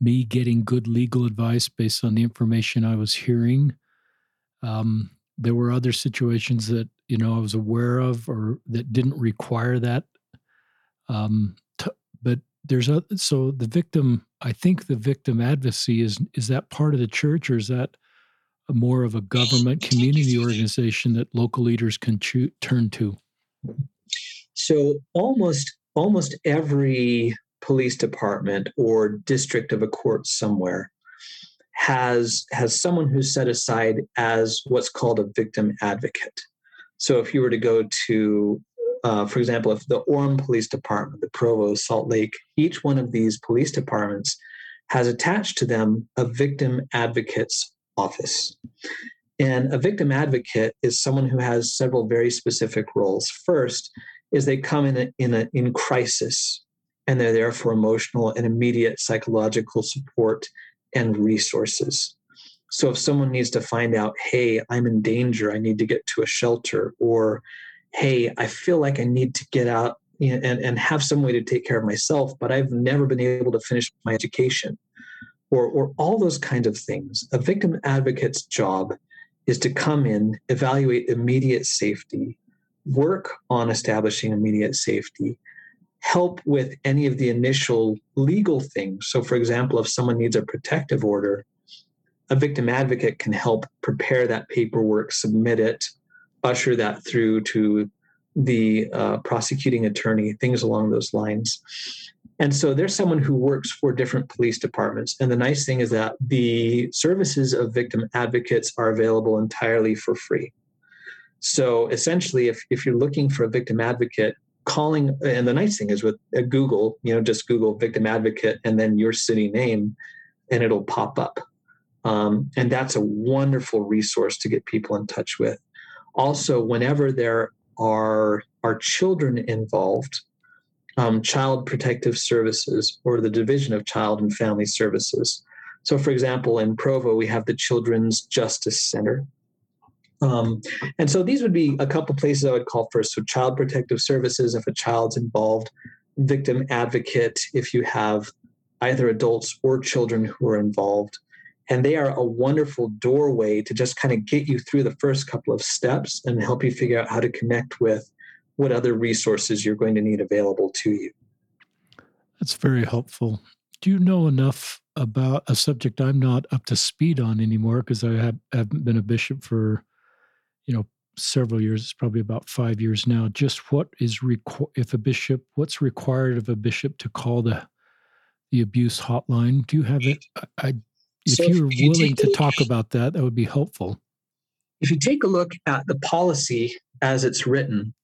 me getting good legal advice based on the information I was hearing. Um, there were other situations that you know I was aware of or that didn't require that. Um, t- but there's a so the victim. I think the victim advocacy is is that part of the church or is that more of a government community organization that local leaders can cho- turn to? So almost almost every police department or district of a court somewhere has has someone who's set aside as what's called a victim advocate. So if you were to go to uh, for example, if the Orem Police Department, the Provo, Salt Lake, each one of these police departments has attached to them a victim advocate's office. And a victim advocate is someone who has several very specific roles. First is they come in a, in a in crisis and they're there for emotional and immediate psychological support and resources. So if someone needs to find out, hey, I'm in danger, I need to get to a shelter, or hey, I feel like I need to get out and, and have some way to take care of myself, but I've never been able to finish my education or, or all those kinds of things. A victim advocate's job is to come in, evaluate immediate safety, work on establishing immediate safety, help with any of the initial legal things. So, for example, if someone needs a protective order, a victim advocate can help prepare that paperwork, submit it, usher that through to the uh, prosecuting attorney, things along those lines. And so there's someone who works for different police departments. And the nice thing is that the services of victim advocates are available entirely for free. So essentially, if, if you're looking for a victim advocate, calling, and the nice thing is with Google, you know, just Google victim advocate and then your city name, and it'll pop up. Um, and that's a wonderful resource to get people in touch with. Also, whenever there are, are children involved, um, Child Protective Services or the Division of Child and Family Services. So, for example, in Provo, we have the Children's Justice Center. Um, and so these would be a couple places I would call first. So, Child Protective Services, if a child's involved, victim advocate, if you have either adults or children who are involved. And they are a wonderful doorway to just kind of get you through the first couple of steps and help you figure out how to connect with what other resources you're going to need available to you. That's very helpful. Do you know enough about a subject I'm not up to speed on anymore because I have, haven't been a bishop for, you know, several years. It's probably about five years now. Just what is requ- if a bishop? What's required of a bishop to call the the abuse hotline? Do you have it? I, if so you're if you willing to talk about that, that would be helpful. If you take a look at the policy as it's written,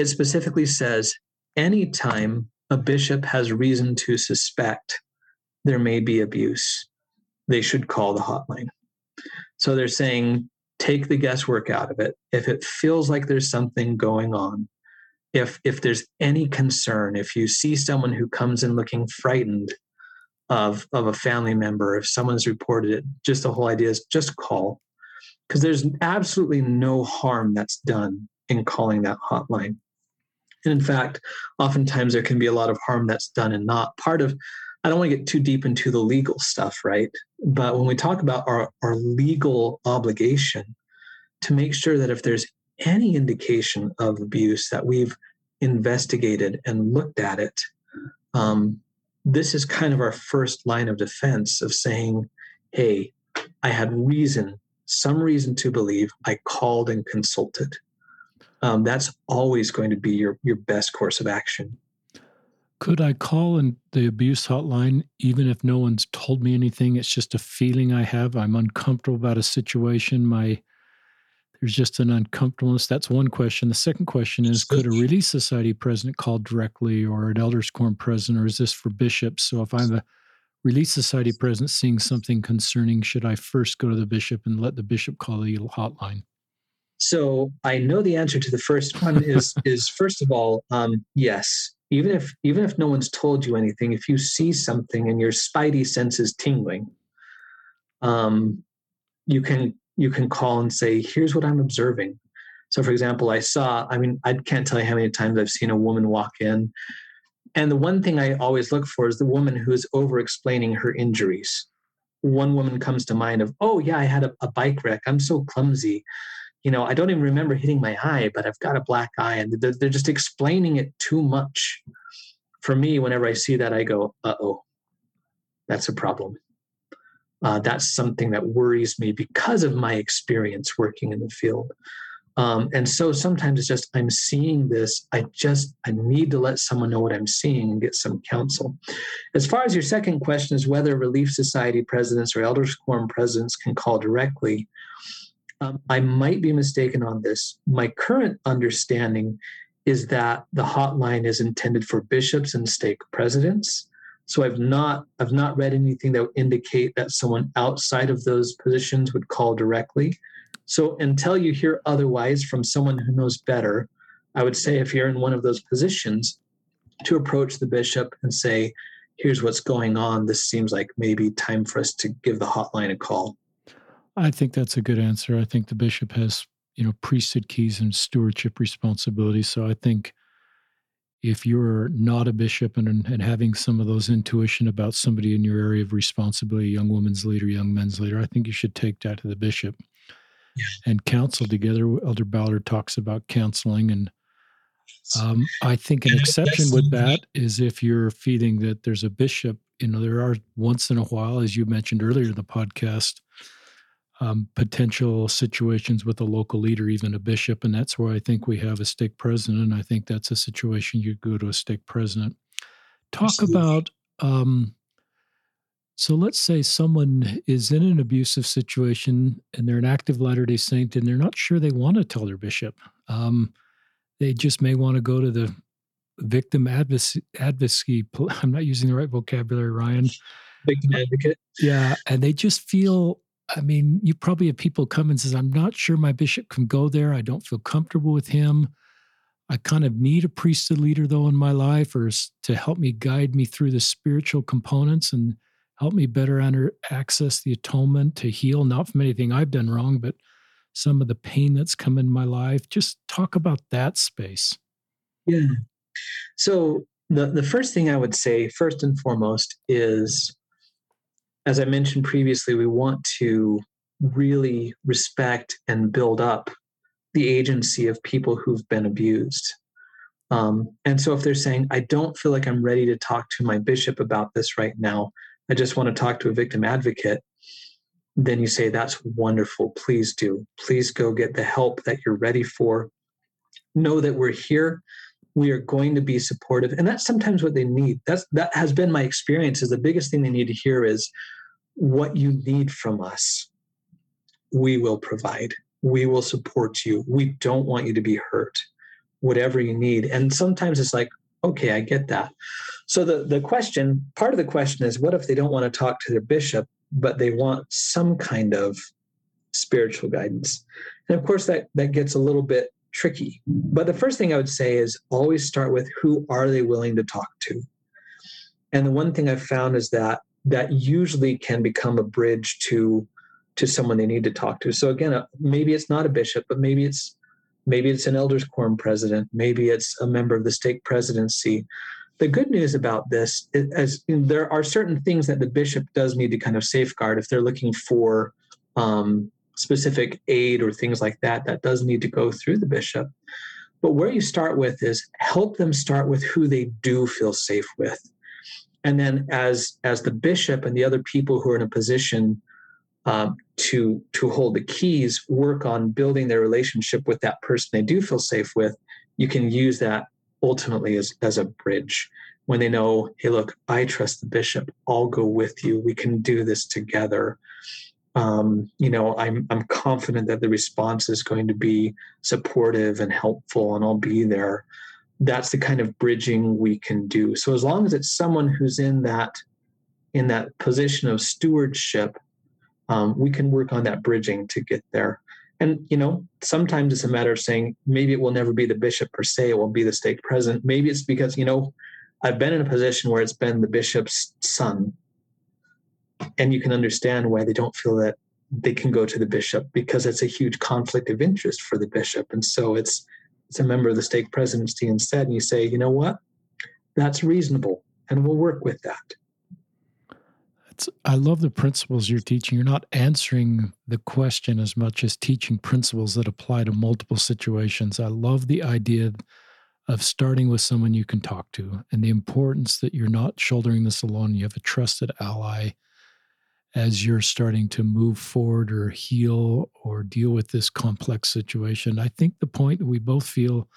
it specifically says anytime a bishop has reason to suspect there may be abuse, they should call the hotline. So they're saying take the guesswork out of it. If it feels like there's something going on, if if there's any concern, if you see someone who comes in looking frightened of of a family member, if someone's reported it, just the whole idea is just call. Because there's absolutely no harm that's done in calling that hotline. And in fact, oftentimes there can be a lot of harm that's done and not. Part of, I don't want to get too deep into the legal stuff, right? But when we talk about our, our legal obligation to make sure that if there's any indication of abuse that we've investigated and looked at it, um, this is kind of our first line of defense of saying, hey, I had reason, some reason to believe I called and consulted um, that's always going to be your your best course of action. Could I call in the abuse hotline even if no one's told me anything? It's just a feeling I have. I'm uncomfortable about a situation. My there's just an uncomfortableness. That's one question. The second question is could a Relief Society president call directly or an Elders Quorum president, or is this for bishops? So if I'm a Relief Society president seeing something concerning, should I first go to the bishop and let the bishop call the hotline? So I know the answer to the first one is is first of all, um, yes. Even if even if no one's told you anything, if you see something and your spidey senses tingling, um, you can you can call and say, here's what I'm observing. So, for example, I saw, I mean, I can't tell you how many times I've seen a woman walk in. And the one thing I always look for is the woman who is over explaining her injuries. One woman comes to mind of, oh, yeah, I had a, a bike wreck. I'm so clumsy. You know, I don't even remember hitting my eye, but I've got a black eye. And they're, just explaining it too much. For me, whenever I see that, I go, uh oh, that's a problem uh, that's something that worries me because of my experience working in the field. Um, and so sometimes it's just I'm seeing this. I just I need to let someone know what I'm seeing and get some counsel. As far as your second question is whether Relief Society presidents or Elders Quorum presidents can call directly, um, I might be mistaken on this. My current understanding is that the hotline is intended for bishops and stake presidents. So I've not I've not read anything that would indicate that someone outside of those positions would call directly. So until you hear otherwise from someone who knows better, I would say if you're in one of those positions, to approach the bishop and say, here's what's going on. This seems like maybe time for us to give the hotline a call. I think that's a good answer. I think the bishop has, you know, priesthood keys and stewardship responsibilities. So I think if you're not a bishop and, and having some of those intuition about somebody in your area of responsibility, young woman's leader, young men's leader, I think you should take that to the bishop yeah. and counsel together. Elder Ballard talks about counseling. And um, I think an exception with that is if you're feeling that there's a bishop, you know, there are once in a while, as you mentioned earlier in the podcast, um, potential situations with a local leader, even a bishop. And that's where I think we have a stake president. I think that's a situation you go to a stake president. Talk Absolutely. about, um, so let's say someone is in an abusive situation and they're an active Latter day Saint and they're not sure they want to tell their bishop. Um, they just may want to go to the victim advocacy, advocacy. I'm not using the right vocabulary, Ryan. Victim advocate. Yeah. And they just feel I mean, you probably have people come and says, I'm not sure my bishop can go there. I don't feel comfortable with him. I kind of need a priesthood leader though in my life or to help me guide me through the spiritual components and help me better under, access the atonement to heal, not from anything I've done wrong, but some of the pain that's come in my life. Just talk about that space. Yeah. So the, the first thing I would say, first and foremost, is as I mentioned previously, we want to really respect and build up the agency of people who've been abused. Um, and so if they're saying, I don't feel like I'm ready to talk to my bishop about this right now, I just want to talk to a victim advocate, then you say, That's wonderful. Please do. Please go get the help that you're ready for. Know that we're here we are going to be supportive and that's sometimes what they need that's that has been my experience is the biggest thing they need to hear is what you need from us we will provide. We will support you. We don't want you to be hurt. Whatever you need. And sometimes it's like okay i get that. So the the question part of the question is what if they don't want to talk to their bishop but they want some kind of spiritual guidance? And of course that that gets a little bit tricky. But the first thing I would say is always start with who are they willing to talk to? And the one thing I've found is that that usually can become a bridge to to someone they need to talk to. So again, uh, maybe it's not a bishop, but maybe it's maybe it's an elders quorum president, maybe it's a member of the stake presidency. The good news about this is, is there are certain things that the bishop does need to kind of safeguard if they're looking for um, specific aid or things like that, that does need to go through the bishop. But where you start with is help them start with who they do feel safe with. And then as as the bishop and the other people who are in a position um, to to hold the keys work on building their relationship with that person they do feel safe with, you can use that ultimately as, as a bridge. when they know, hey, look, I trust the bishop. I'll go with you. We can do this together. Um, you know, I'm I'm confident that the response is going to be supportive and helpful, and I'll be there. That's the kind of bridging we can do. So as long as it's someone who's in that in that position of stewardship, um, we can work on that bridging to get there. And you know, sometimes it's a matter of saying maybe it will never be the bishop per se; it will be the stake president. Maybe it's because you know I've been in a position where it's been the bishop's son, and you can understand why they don't feel that they can go to the bishop because it's a huge conflict of interest for the bishop, and so it's it's a member of the stake presidency instead. And you say, you know what, that's reasonable, and we'll work with that. I love the principles you're teaching. You're not answering the question as much as teaching principles that apply to multiple situations. I love the idea of starting with someone you can talk to and the importance that you're not shouldering this alone. You have a trusted ally as you're starting to move forward or heal or deal with this complex situation. I think the point that we both feel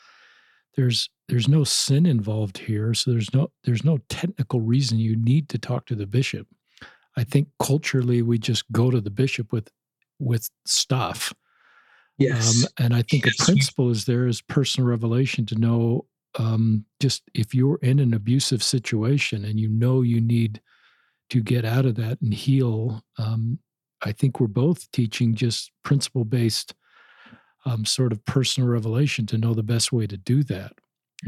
there's there's no sin involved here, so there's no there's no technical reason you need to talk to the bishop I think culturally we just go to the bishop with with stuff. Yes. Um, and I think yes. a principle is there is personal revelation to know um, just if you're in an abusive situation and you know you need to get out of that and heal. Um, I think we're both teaching just principle based um, sort of personal revelation to know the best way to do that.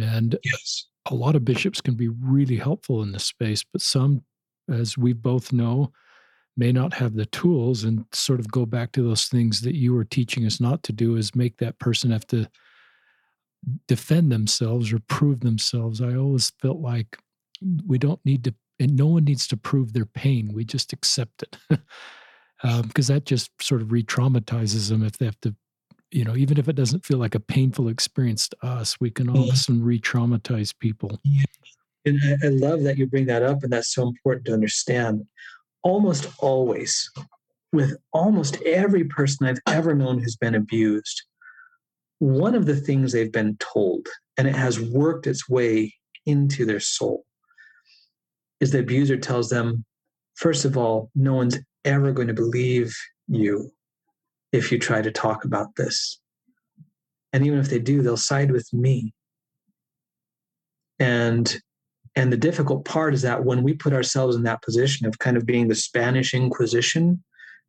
And yes. a lot of bishops can be really helpful in this space, but some as we both know, may not have the tools and sort of go back to those things that you were teaching us not to do is make that person have to defend themselves or prove themselves. I always felt like we don't need to, and no one needs to prove their pain. We just accept it. because um, that just sort of re traumatizes them if they have to, you know, even if it doesn't feel like a painful experience to us, we can all of a sudden re traumatize people. Yeah. And I, I love that you bring that up, and that's so important to understand. Almost always, with almost every person I've ever known who's been abused, one of the things they've been told, and it has worked its way into their soul, is the abuser tells them, first of all, no one's ever going to believe you if you try to talk about this. And even if they do, they'll side with me. And and the difficult part is that when we put ourselves in that position of kind of being the Spanish Inquisition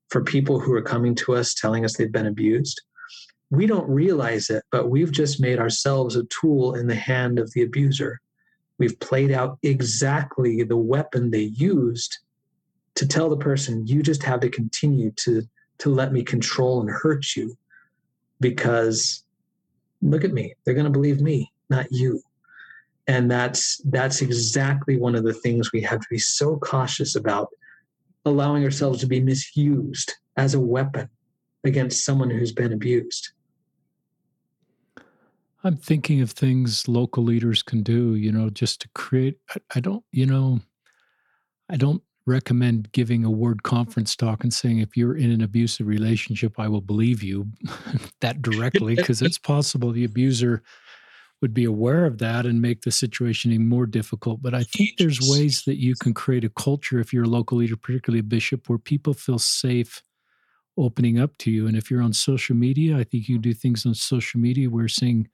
for people who are coming to us telling us they've been abused, we don't realize it, but we've just made ourselves a tool in the hand of the abuser. We've played out exactly the weapon they used to tell the person, you just have to continue to, to let me control and hurt you because look at me, they're going to believe me, not you. And that's that's exactly one of the things we have to be so cautious about allowing ourselves to be misused as a weapon against someone who's been abused i'm thinking of things local leaders can do you know just to create I, I don't you know i don't recommend giving a ward conference talk and saying if you're in an abusive relationship i will believe you that directly because it's possible the abuser would be aware of that and make the situation even more difficult. But I think there's ways that you can create a culture if you're a local leader, particularly a bishop, where people feel safe opening up to you. And if you're on social media, I think you can do things on social media where saying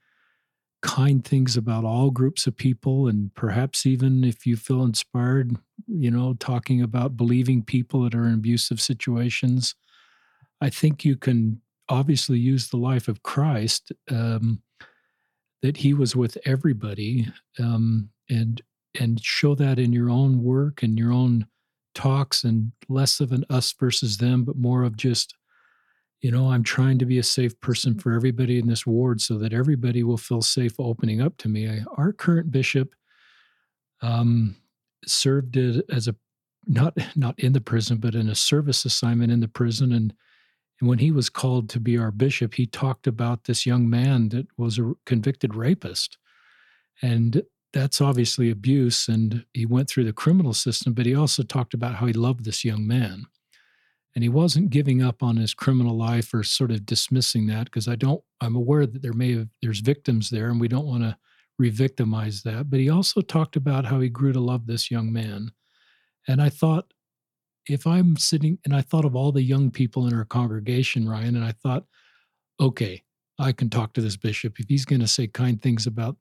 kind things about all groups of people and perhaps even if you feel inspired, you know, talking about believing people that are in abusive situations. I think you can obviously use the life of Christ. Um, that he was with everybody um, and and show that in your own work and your own talks and less of an us versus them but more of just you know i'm trying to be a safe person for everybody in this ward so that everybody will feel safe opening up to me I, our current bishop um, served as a not not in the prison but in a service assignment in the prison and and when he was called to be our bishop, he talked about this young man that was a convicted rapist. And that's obviously abuse. And he went through the criminal system, but he also talked about how he loved this young man. And he wasn't giving up on his criminal life or sort of dismissing that because I don't, I'm aware that there may have, there's victims there and we don't want to re-victimize that. But he also talked about how he grew to love this young man. And I thought, if I'm sitting and I thought of all the young people in our congregation, Ryan, and I thought, okay, I can talk to this bishop if he's going to say kind things about.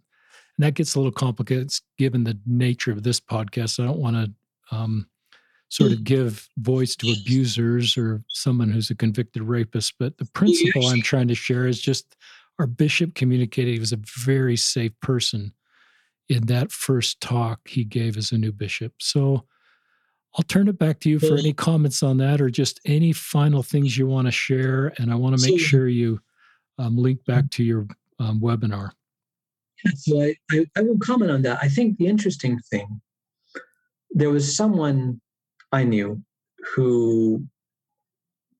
And that gets a little complicated given the nature of this podcast. I don't want to um, sort of mm. give voice to abusers or someone who's a convicted rapist. But the principle I'm trying to share is just our bishop communicated he was a very safe person in that first talk he gave as a new bishop. So I'll turn it back to you for any comments on that or just any final things you want to share. And I want to make so, sure you um, link back to your um, webinar. Yeah, so I, I, I will comment on that. I think the interesting thing, there was someone I knew who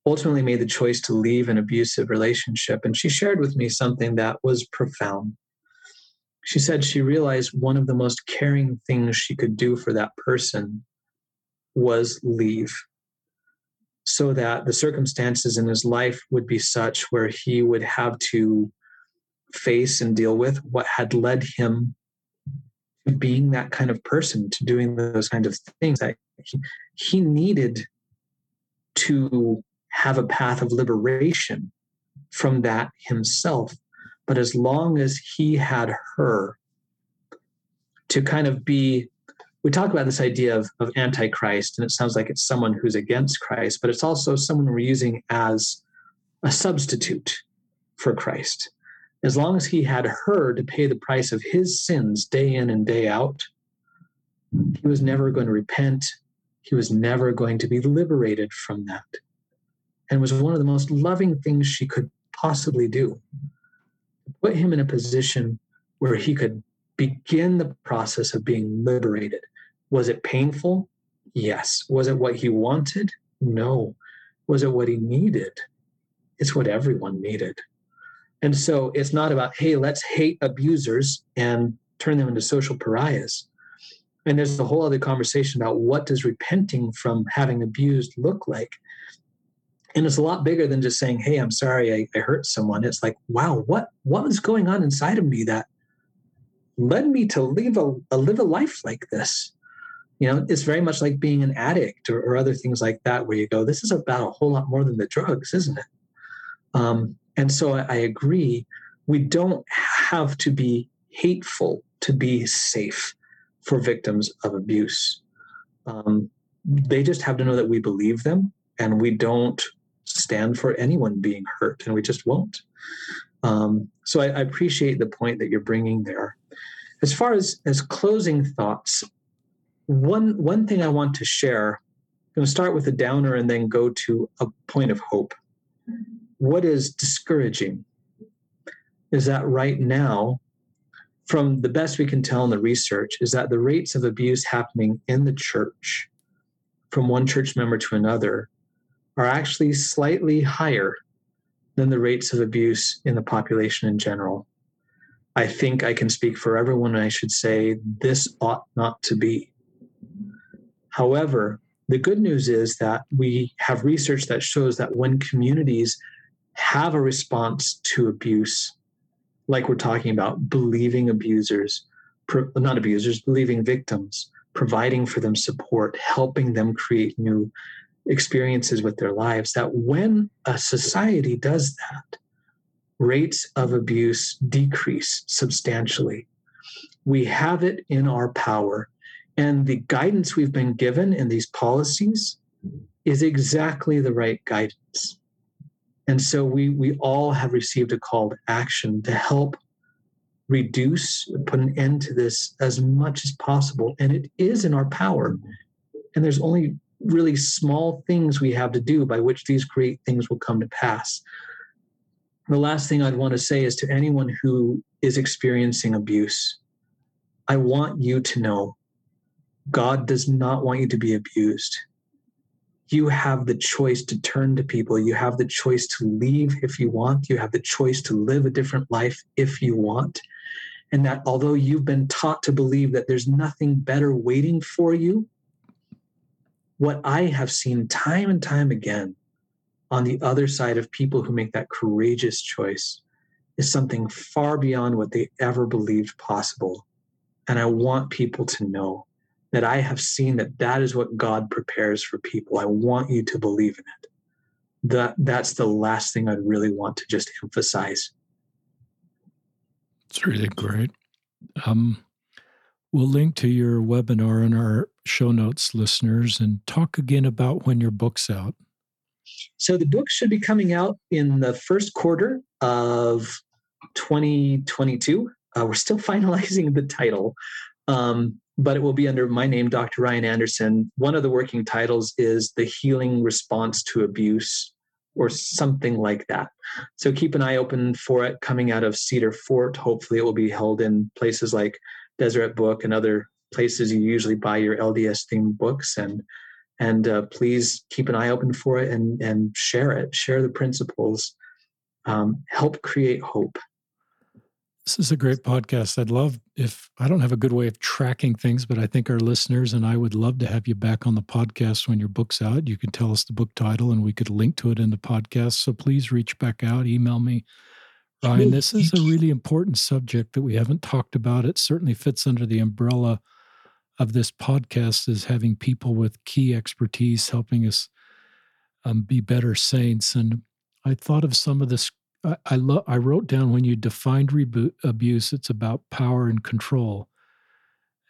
ultimately made the choice to leave an abusive relationship. And she shared with me something that was profound. She said she realized one of the most caring things she could do for that person was leave so that the circumstances in his life would be such where he would have to face and deal with what had led him to being that kind of person to doing those kind of things that he, needed to have a path of liberation from that himself. But as long as he had her to kind of be we talk about this idea of, of antichrist and it sounds like it's someone who's against christ but it's also someone we're using as a substitute for christ. As long as he had her to pay the price of his sins day in and day out he was never going to repent he was never going to be liberated from that and was one of the most loving things she could possibly do put him in a position where he could begin the process of being liberated was it painful? Yes. Was it what he wanted? No. Was it what he needed? It's what everyone needed. And so it's not about, hey, let's hate abusers and turn them into social pariahs. And there's a whole other conversation about what does repenting from having abused look like. And it's a lot bigger than just saying, hey, I'm sorry I, I hurt someone. It's like, wow, what what was going on inside of me that led me to live a, a live a life like this? you know it's very much like being an addict or, or, other things like that where you go this is about a whole lot more than the drugs isn't it um, and so I, I agree we don't have to be hateful to be safe for victims of abuse um, they just have to know that we believe them and we don't stand for anyone being hurt and we just won't um, so I, I appreciate the point that you're bringing there as far as as closing thoughts one one thing I want to share. I'm going to start with a downer and then go to a point of hope. What is discouraging is that right now, from the best we can tell in the research, is that the rates of abuse happening in the church from one church member to another are actually slightly higher than the rates of abuse in the population in general. I think I can speak for everyone. And I should say this ought not to be. However, the good news is that we have research that shows that when communities have a response to abuse, like we're talking about, believing abusers, not abusers, believing victims, providing for them support, helping them create new experiences with their lives, that when a society does that, rates of abuse decrease substantially. We have it in our power and the guidance we've been given in these policies is exactly the right guidance. And so we, we all have received a call to action to help reduce, put an end to this as much as possible. And it is in our power. And there's only really small things we have to do by which these great things will come to pass. The last thing I'd want to say is to anyone who is experiencing abuse, I want you to know God does not want you to be abused. You have the choice to turn to people. You have the choice to leave if you want. You have the choice to live a different life if you want. And that although you've been taught to believe that there's nothing better waiting for you, what I have seen time and time again on the other side of people who make that courageous choice is something far beyond what they ever believed possible. And I want people to know that I have seen that that is what God prepares for people. I want you to believe in it. That that's the last thing I'd really want to just emphasize. It's really great. Um, we'll link to your webinar in our show notes, listeners, and talk again about when your book's out. So the book should be coming out in the first quarter of 2022. Uh, we're still finalizing the title, um, but it will be under my name, Dr. Ryan Anderson. One of the working titles is The Healing Response to Abuse, or something like that. So keep an eye open for it coming out of Cedar Fort. Hopefully, it will be held in places like Deseret Book and other places you usually buy your LDS themed books. And and uh, please keep an eye open for it and and share it. Share the principles. Um, help create hope. This is a great podcast. I'd love if I don't have a good way of tracking things, but I think our listeners and I would love to have you back on the podcast when your book's out. You can tell us the book title and we could link to it in the podcast. So please reach back out, email me. Ryan, this is a really important subject that we haven't talked about. It certainly fits under the umbrella of this podcast is having people with key expertise helping us um, be better saints. And I thought of some of this. I, I, lo- I wrote down when you defined abuse, it's about power and control.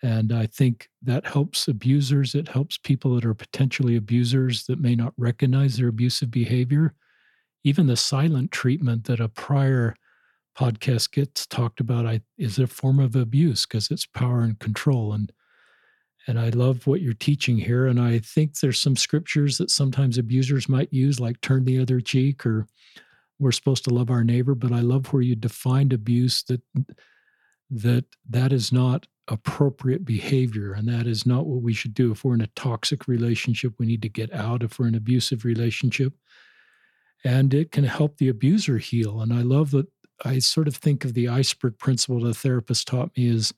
And I think that helps abusers. It helps people that are potentially abusers that may not recognize their abusive behavior. Even the silent treatment that a prior podcast gets talked about I, is a form of abuse because it's power and control. And and I love what you're teaching here. And I think there's some scriptures that sometimes abusers might use, like turn the other cheek or we're supposed to love our neighbor. But I love where you defined abuse that that that is not appropriate behavior and that is not what we should do. If we're in a toxic relationship, we need to get out. If we're in an abusive relationship, and it can help the abuser heal. And I love that I sort of think of the iceberg principle the therapist taught me is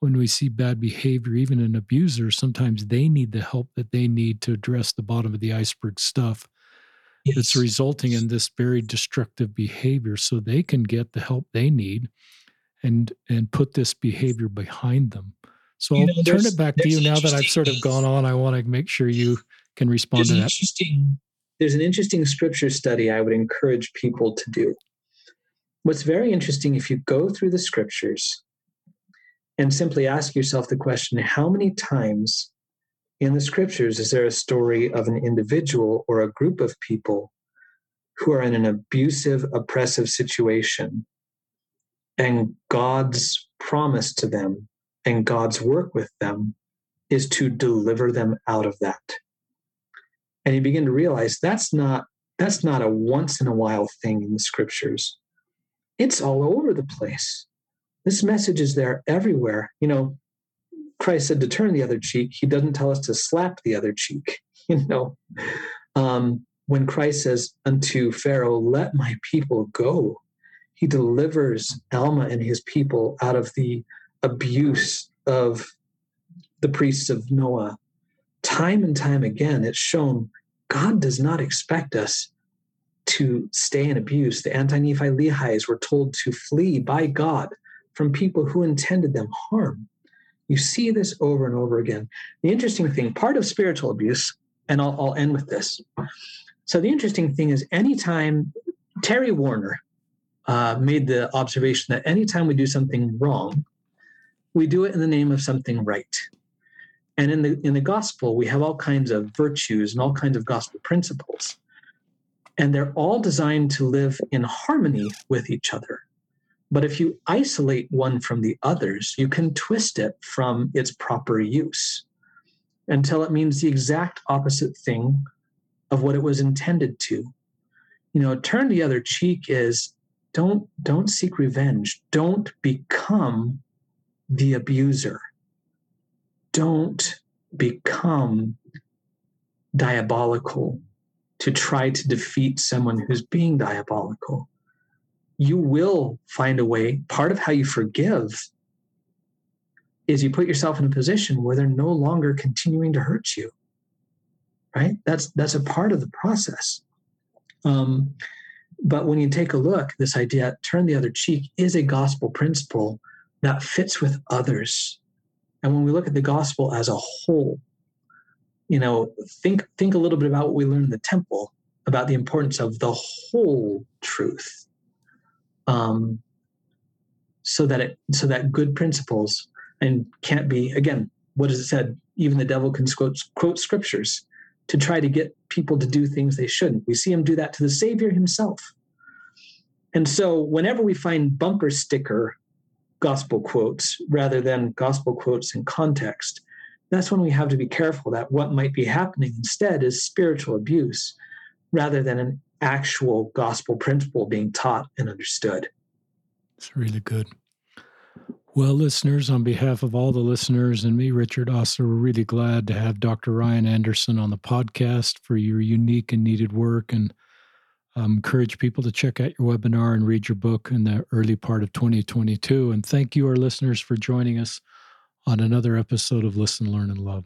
when we see bad behavior, even in abusers, sometimes they need the help that they need to address the bottom of the iceberg stuff yes. that's resulting in this very destructive behavior so they can get the help they need and and put this behavior behind them. So you I'll turn it back to you now that I've sort of gone on. I want to make sure you can respond to that. Interesting, there's an interesting scripture study I would encourage people to do. What's very interesting, if you go through the scriptures and simply ask yourself the question how many times in the scriptures is there a story of an individual or a group of people who are in an abusive, oppressive situation? And God's promise to them and God's work with them is to deliver them out of that. And you begin to realize that's not that's not a once in a while thing in the scriptures. It's all over the place. This message is there everywhere. You know, Christ said to turn the other cheek. He doesn't tell us to slap the other cheek. You know, um, when Christ says unto Pharaoh, "Let my people go," he delivers Alma and his people out of the abuse of the priests of Noah. Time and time again, it's shown God does not expect us to stay in abuse. The anti Nephi Lehies were told to flee by God from people who intended them harm. You see this over and over again. The interesting thing, part of spiritual abuse, and I'll, I'll end with this. So, the interesting thing is, anytime Terry Warner uh, made the observation that anytime we do something wrong, we do it in the name of something right. And in the in the gospel, we have all kinds of virtues and all kinds of gospel principles. And they're all designed to live in harmony with each other. But if you isolate one from the others, you can twist it from its proper use until it means the exact opposite thing of what it was intended to. You know, turn the other cheek is don't don't seek revenge. Don't become the abuser. Don't become diabolical to try to defeat someone who's being diabolical you will find a way. Part of how you forgive is you put yourself in a position where they're no longer continuing to hurt you. Right? That's that's a part of the process. Um, but when you take a look, this idea, turn the other cheek, is a gospel principle that fits with others. And when we look at the gospel as a whole, you know, think think a little bit about what we learned in the temple about the importance of the whole truth. Um, so that it so that good principles and can't be again, what is it said? Even the devil can quote, quote scriptures to try to get people to do things they shouldn't. We see him do that to the Savior himself. And so whenever we find bumper sticker gospel quotes rather than gospel quotes in context, that's when we have to be careful that what might be happening instead is spiritual abuse rather than an actual gospel principle being taught and understood. It's really good. Well, listeners, on behalf of all the listeners and me, Richard Ostler, we're really glad to have Dr. Ryan Anderson on the podcast for your unique and needed work and um, encourage people to check out your webinar and read your book in the early part of 2022. And thank you, our listeners, for joining us on another episode of Listen, Learn, and Love.